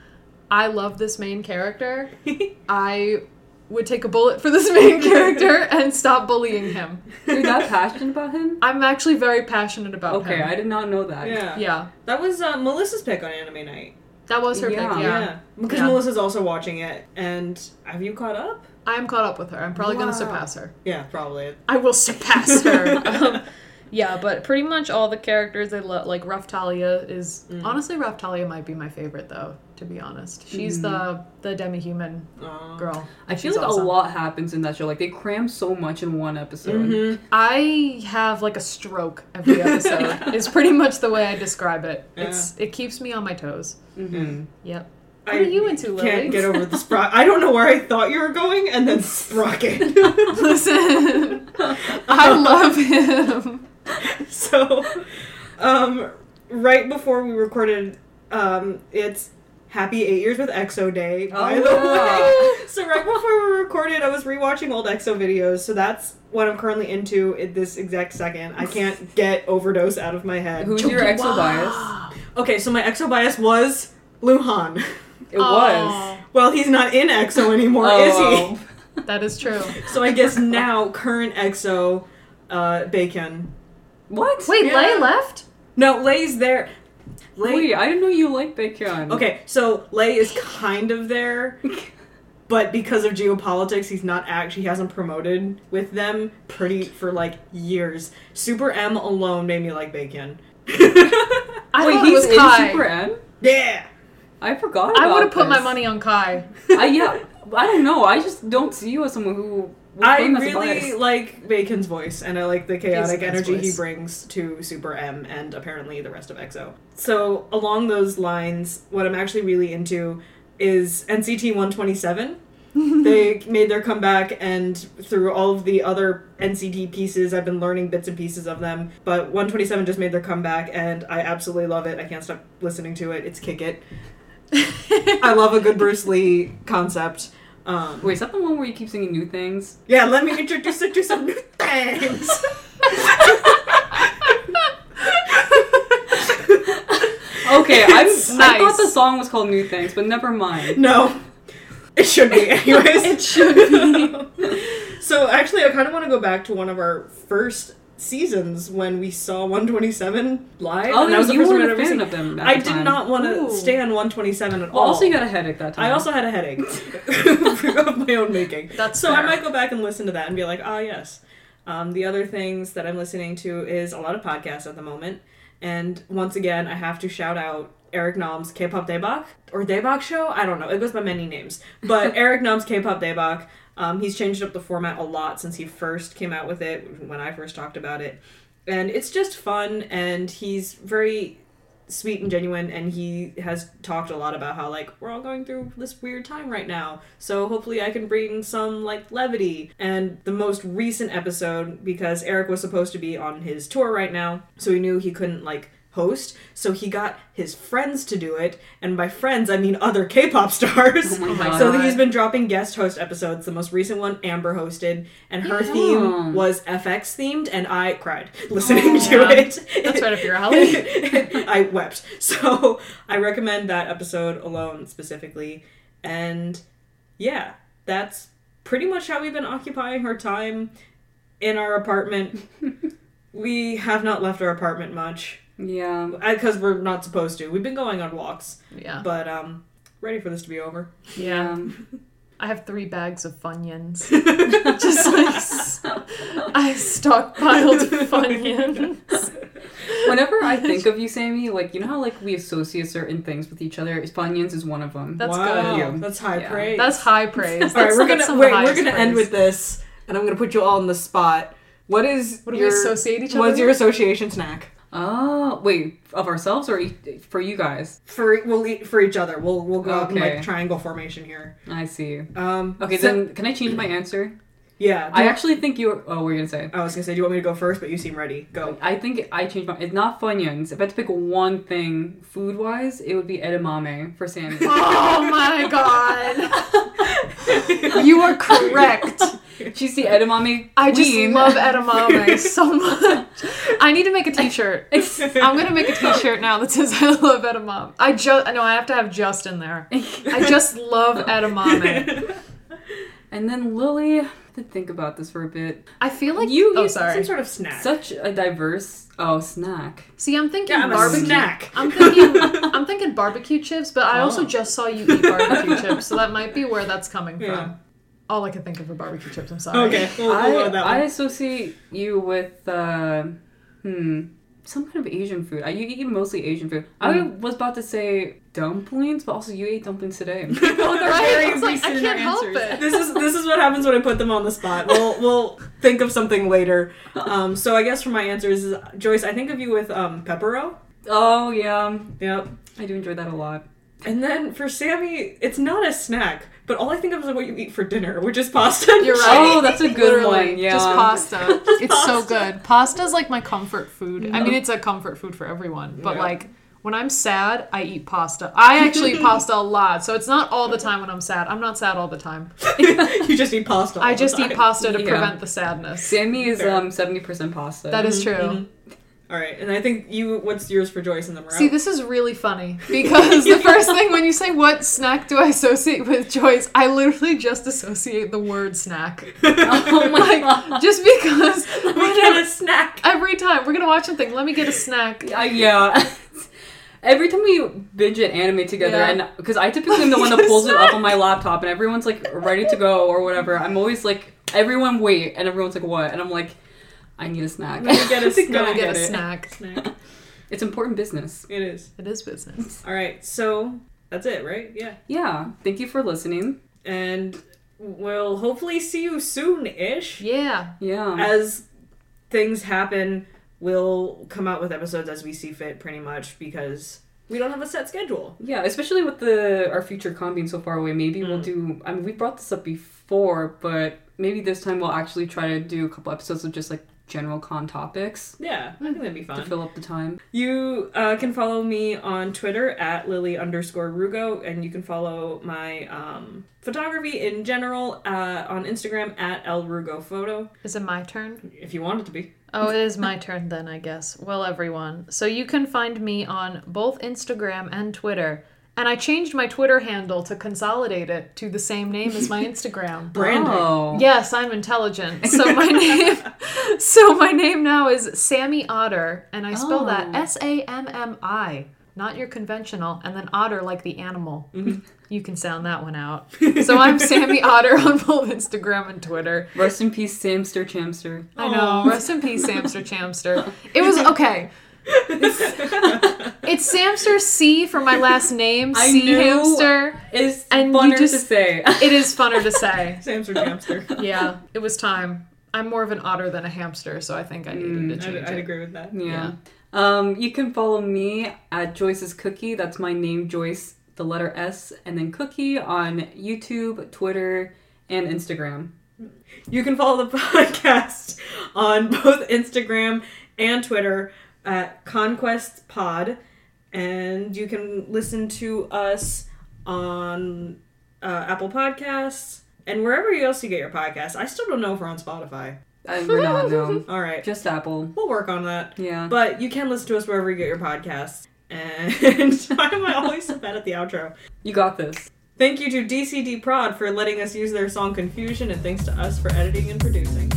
[SPEAKER 3] I love this main character. (laughs) I would take a bullet for this main character and stop bullying him.
[SPEAKER 1] You're that passionate about him?
[SPEAKER 3] I'm actually very passionate about
[SPEAKER 1] Okay,
[SPEAKER 3] him.
[SPEAKER 1] Okay, I did not know that.
[SPEAKER 2] yeah.
[SPEAKER 3] yeah,
[SPEAKER 2] That was uh, Melissa's pick on Anime Night.
[SPEAKER 3] That was her
[SPEAKER 1] Yeah.
[SPEAKER 3] pick. Yeah.
[SPEAKER 2] Because
[SPEAKER 3] Yeah.
[SPEAKER 2] Melissa's also watching it. And have you caught up?
[SPEAKER 3] I'm caught up with her. I'm probably
[SPEAKER 1] Wow.
[SPEAKER 3] gonna surpass her.
[SPEAKER 2] Yeah, probably.
[SPEAKER 3] I will surpass her. (laughs) um, yeah, but pretty much all the characters I love, like Raphtalia is
[SPEAKER 2] Mm.
[SPEAKER 3] honestly Raphtalia might be my favorite though. To be honest, she's the the demi-human
[SPEAKER 2] Uh,
[SPEAKER 3] girl.
[SPEAKER 1] I feel
[SPEAKER 3] She's
[SPEAKER 1] like
[SPEAKER 3] awesome.
[SPEAKER 1] a lot happens in that show. Like they cram so much in one episode.
[SPEAKER 2] mhm.
[SPEAKER 3] I have like a stroke every (laughs) episode. is pretty much the way I describe it. It's it keeps me on my toes.
[SPEAKER 1] Mm-hmm.
[SPEAKER 3] Yep.
[SPEAKER 2] I
[SPEAKER 3] What are you into, Lily?
[SPEAKER 2] Can't get over the sprocket. I don't know where I thought you were going, and then sprocket. (laughs) (laughs)
[SPEAKER 3] Listen, I love him.
[SPEAKER 2] so, um, right before we recorded, um, it's Happy Eight Years with EXO Day, by
[SPEAKER 1] Oh,
[SPEAKER 2] the
[SPEAKER 1] yeah.
[SPEAKER 2] way. So right before we recorded, I was rewatching old EXO videos. So that's what I'm currently into at this exact second. I can't get overdose out of my head.
[SPEAKER 1] Who's your exo bias?
[SPEAKER 2] Okay, so my EXO bias was Luhan.
[SPEAKER 1] It was.
[SPEAKER 3] Oh,
[SPEAKER 2] Well, he's not in EXO anymore,
[SPEAKER 1] Oh,
[SPEAKER 2] is he?
[SPEAKER 1] well. (laughs)
[SPEAKER 3] That is true.
[SPEAKER 2] So I guess now current EXO, uh, Baekhyun.
[SPEAKER 1] What?
[SPEAKER 3] Wait,
[SPEAKER 2] Yeah.
[SPEAKER 3] Lay left?
[SPEAKER 2] No, Lay's there. Lay.
[SPEAKER 1] Wait, I didn't know you liked Baekhyun.
[SPEAKER 2] Okay, so Lay is kind of there, (laughs) but because of geopolitics, he's not actually he hasn't promoted with them pretty for like years. Super M alone made me like Baekhyun. (laughs)
[SPEAKER 3] I
[SPEAKER 1] Wait,
[SPEAKER 3] thought
[SPEAKER 1] he's
[SPEAKER 3] was
[SPEAKER 1] in
[SPEAKER 3] Kai.
[SPEAKER 1] Super M?
[SPEAKER 2] yeah.
[SPEAKER 1] I forgot about
[SPEAKER 3] I would have put my money on Kai.
[SPEAKER 1] I, yeah, I don't know. I just don't see you as someone who.
[SPEAKER 2] I
[SPEAKER 1] put him as a
[SPEAKER 2] really like Baekhyun's voice, and I like the chaotic
[SPEAKER 3] He's a nice
[SPEAKER 2] energy he brings to Super M and apparently the rest of EXO. So along those lines, what I'm actually really into is NCT 127. (laughs) they made their comeback, and through all of the other NCT pieces, I've been learning bits and pieces of them. But 127 just made their comeback, and I absolutely love it. I can't stop listening to it. It's Kick It. (laughs) I love a good Bruce Lee concept. Um,
[SPEAKER 1] Wait, is that the one where you keep singing new things?
[SPEAKER 2] yeah, let me introduce you to some new things. (laughs)
[SPEAKER 1] Okay, I'm,
[SPEAKER 3] It's
[SPEAKER 1] I thought the song was called New Things, but never mind.
[SPEAKER 2] no, it should be, (laughs) anyways.
[SPEAKER 3] It should be. (laughs)
[SPEAKER 2] so actually, I kind of want to go back to one of our first seasons when we saw 127 live.
[SPEAKER 1] Oh,
[SPEAKER 2] and that was the
[SPEAKER 1] you
[SPEAKER 2] first
[SPEAKER 1] weren't
[SPEAKER 2] I'd
[SPEAKER 1] a
[SPEAKER 2] ever
[SPEAKER 1] fan
[SPEAKER 2] seen.
[SPEAKER 1] of them. At
[SPEAKER 2] I
[SPEAKER 1] the
[SPEAKER 2] did
[SPEAKER 1] time.
[SPEAKER 2] not want to
[SPEAKER 3] Ooh.
[SPEAKER 2] stay on 127 at
[SPEAKER 1] Well,
[SPEAKER 2] all.
[SPEAKER 1] also, you got a headache that time.
[SPEAKER 2] I also had a headache (laughs) of my own making.
[SPEAKER 3] That's
[SPEAKER 2] so I might go back and listen to that and be like, ah, yes. Um, the other things that I'm listening to is a lot of podcasts at the moment. And once again, I have to shout out Eric Nam's K-pop Daebak or Daebak show. I don't know. It goes by many names, but (laughs) Eric Nam's K-pop Daebak. Um, he's changed up the format a lot since he first came out with it when I first talked about it, and it's just fun. And he's very sweet and genuine and he has talked a lot about how like we're all going through this weird time right now so hopefully i can bring some like levity and the most recent episode because eric was supposed to be on his tour right now so he knew he couldn't like host so he got his friends to do it and by friends i mean other k-pop (laughs) stars
[SPEAKER 1] Oh
[SPEAKER 2] so he's been dropping guest host episodes the most recent one amber hosted and her
[SPEAKER 1] Yeah.
[SPEAKER 2] theme was fx themed and i cried (laughs) listening oh to
[SPEAKER 3] Yeah.
[SPEAKER 2] it
[SPEAKER 3] That's right up your (laughs) alley.
[SPEAKER 2] I wept. So I recommend that episode alone specifically. And yeah, that's pretty much how we've been occupying our time in our apartment. we have not left our apartment much
[SPEAKER 1] Yeah.
[SPEAKER 2] because we're not supposed to. We've been going on walks,
[SPEAKER 3] Yeah.
[SPEAKER 2] but um, ready for this to be over.
[SPEAKER 3] Yeah. (laughs) I have three bags of Funyuns. (laughs) Just like I stockpiled (laughs) Funyuns.
[SPEAKER 1] Whenever I think of you, Sammy, like you know how like we associate certain things with each other. Funyuns is one of them.
[SPEAKER 3] That's
[SPEAKER 2] wow,
[SPEAKER 3] good.
[SPEAKER 2] that's high
[SPEAKER 1] Yeah.
[SPEAKER 2] praise.
[SPEAKER 3] That's high praise.
[SPEAKER 2] all right. We're gonna wait. We're gonna end with this, and I'm gonna put you all on the spot. What is
[SPEAKER 3] What do
[SPEAKER 2] your
[SPEAKER 3] we associate each other
[SPEAKER 2] What's your association snack?
[SPEAKER 1] Oh wait, of ourselves or e- for you guys?
[SPEAKER 2] For we'll eat for each other. We'll we'll go up in like triangle formation here.
[SPEAKER 1] I see.
[SPEAKER 2] Um.
[SPEAKER 1] Okay,
[SPEAKER 2] so-
[SPEAKER 1] then can I change my answer?
[SPEAKER 2] yeah.
[SPEAKER 1] I actually think you. Oh, what were you gonna say?
[SPEAKER 2] I was gonna say, do you want me to go first? But you seem ready. Go.
[SPEAKER 1] I think I changed my. It's not Funyuns. If I had to pick one thing food wise, it would be edamame for Sammy. (laughs)
[SPEAKER 3] Oh my god. (laughs) You are correct. (laughs) (laughs)
[SPEAKER 1] She's the edamame.
[SPEAKER 3] I just
[SPEAKER 1] queen.
[SPEAKER 3] love edamame (laughs) so much. I need to make a t-shirt. I'm gonna make a t-shirt now that says I love edamame. I just no, I have to have just in there. I just love edamame. (laughs)
[SPEAKER 1] And then Lily, I had to think about this for a bit.
[SPEAKER 3] I feel like
[SPEAKER 1] You
[SPEAKER 3] Oh,
[SPEAKER 1] eat
[SPEAKER 3] sorry.
[SPEAKER 2] Some sort of snack.
[SPEAKER 1] Such a diverse oh snack.
[SPEAKER 3] See, I'm thinking
[SPEAKER 2] yeah, I'm a
[SPEAKER 3] barbecue.
[SPEAKER 2] snack.
[SPEAKER 3] I'm thinking I'm thinking barbecue chips, but I also
[SPEAKER 2] Oh.
[SPEAKER 3] just saw you eat barbecue chips, so that might be where that's coming from.
[SPEAKER 2] Yeah.
[SPEAKER 3] All I can think of are barbecue chips. I'm sorry.
[SPEAKER 2] Okay. We'll, we'll
[SPEAKER 1] I,
[SPEAKER 2] that
[SPEAKER 1] I associate you with uh, hmm some kind of Asian food. I you eat mostly Asian food. I
[SPEAKER 2] Mm.
[SPEAKER 1] was about to say dumplings, but also you ate dumplings today. (laughs) (laughs)
[SPEAKER 2] Both are
[SPEAKER 3] Right?
[SPEAKER 2] very
[SPEAKER 3] It's like, I can't help
[SPEAKER 2] answers.
[SPEAKER 3] it.
[SPEAKER 2] This is this is what happens when I put them on the spot. We'll we'll think of something later. Um. So I guess for my answers is Joyce. I think of you with um pepperoni.
[SPEAKER 1] oh yeah,
[SPEAKER 2] Yep.
[SPEAKER 1] I do enjoy that a lot.
[SPEAKER 2] And then for Sammy, it's not a snack, but all I think of is like what you eat for dinner, which is pasta. and
[SPEAKER 3] You're
[SPEAKER 2] cheese.
[SPEAKER 3] right.
[SPEAKER 1] Oh, that's a good one. Yeah, (laughs)
[SPEAKER 3] Just pasta. it's so
[SPEAKER 2] pasta.
[SPEAKER 3] good. Pasta's like my comfort food. I mean, it's a comfort food for everyone, but
[SPEAKER 2] Yeah.
[SPEAKER 3] like when I'm sad, I eat pasta. I actually eat pasta a lot, so it's not all the time when I'm sad. I'm not sad all the time. (laughs)
[SPEAKER 2] you just eat pasta. all
[SPEAKER 3] I
[SPEAKER 2] the
[SPEAKER 3] just
[SPEAKER 2] time.
[SPEAKER 3] eat pasta to
[SPEAKER 1] Yeah.
[SPEAKER 3] prevent the sadness.
[SPEAKER 1] Sammy is um seventy percent pasta.
[SPEAKER 3] That is true.
[SPEAKER 2] Mhm. All right, and I think you. What's yours for Joyce and the we're
[SPEAKER 3] See, this is really funny because the first thing when you say what snack do I associate with Joyce, I literally just associate the word snack. (laughs)
[SPEAKER 1] oh my (laughs) god.
[SPEAKER 3] Just because (laughs)
[SPEAKER 2] we get a snack.
[SPEAKER 3] every time we're gonna watch something, let me get a snack.
[SPEAKER 1] Uh, yeah. Every time we binge an anime together,
[SPEAKER 3] Yeah.
[SPEAKER 1] and because I typically am the one that pulls it up on my laptop, and everyone's like ready to go or whatever, I'm always like, everyone wait, and everyone's like, what? And I'm like, I need a snack.
[SPEAKER 2] Let me get a (laughs)
[SPEAKER 1] To go
[SPEAKER 3] Gonna get a snack. (laughs)
[SPEAKER 2] snack.
[SPEAKER 1] It's important business.
[SPEAKER 2] It is.
[SPEAKER 3] It is business. (laughs)
[SPEAKER 2] All right, so that's it, right? Yeah.
[SPEAKER 1] Yeah. Thank you for listening.
[SPEAKER 2] And we'll hopefully see you soon-ish.
[SPEAKER 3] Yeah.
[SPEAKER 1] Yeah.
[SPEAKER 2] As things happen, we'll come out with episodes as we see fit, pretty much, because we don't have a set schedule.
[SPEAKER 1] Yeah, especially with the our future con being so far away, maybe we'll
[SPEAKER 2] Mm.
[SPEAKER 1] do. I mean, we brought this up before, but maybe this time we'll actually try to do a couple episodes of just like general con topics
[SPEAKER 2] Yeah, I think that'd be fun.
[SPEAKER 1] to fill up the time.
[SPEAKER 2] You uh, can follow me on Twitter at Lily underscore Rugo, and you can follow my um, photography in general uh, on Instagram at El Rugo Photo,
[SPEAKER 3] Is it my turn?
[SPEAKER 2] if you want it to be.
[SPEAKER 3] Oh, it is my turn then, I guess. Well, everyone. So you can find me on both Instagram and Twitter. And I changed my Twitter handle to consolidate it to the same name as my (laughs) Instagram. (laughs)
[SPEAKER 2] Branding.
[SPEAKER 1] Oh.
[SPEAKER 3] Yes, I'm intelligent. (laughs) So my name So my name now is Sammy Otter, and I spell that
[SPEAKER 1] Oh.
[SPEAKER 3] S A M M I. Not your conventional, and then otter like the animal. Mm-hmm. You can sound that one out. So I'm Sammy Otter on both Instagram and Twitter.
[SPEAKER 1] Rest in peace, Samster Chamster.
[SPEAKER 3] I know. Rest in peace, Samster Chamster. It was okay. It's Samster C for my last name,
[SPEAKER 1] I
[SPEAKER 3] C Hamster.
[SPEAKER 1] It's
[SPEAKER 3] And you
[SPEAKER 1] funner to
[SPEAKER 3] just-
[SPEAKER 1] say.
[SPEAKER 3] It is funner to say. (laughs)
[SPEAKER 2] Samster Jamster.
[SPEAKER 3] Yeah, it was time. I'm more of an otter than a hamster, so I think I needed to
[SPEAKER 2] I'd,
[SPEAKER 3] change
[SPEAKER 2] I'd agree with that.
[SPEAKER 1] yeah.
[SPEAKER 3] Yeah.
[SPEAKER 1] Um, you can follow me at Joyce's Cookie. That's my name, Joyce, the letter S, and then Cookie on YouTube, Twitter, and Instagram.
[SPEAKER 2] You can follow the (laughs) podcast on both Instagram and Twitter at Conquest Pod, and you can listen to us on uh, Apple Podcasts and wherever else you get your podcasts. I still don't know if we're on Spotify.
[SPEAKER 1] Uh, we're not, no. (laughs)
[SPEAKER 2] All right,
[SPEAKER 1] Just Apple.
[SPEAKER 2] we'll work on that.
[SPEAKER 1] Yeah.
[SPEAKER 2] But you can listen to us wherever you get your podcasts. And (laughs) why am I always so bad at the outro?
[SPEAKER 1] You got this.
[SPEAKER 2] Thank you to DCD Prod for letting us use their song Confusion, and thanks to us for editing and producing.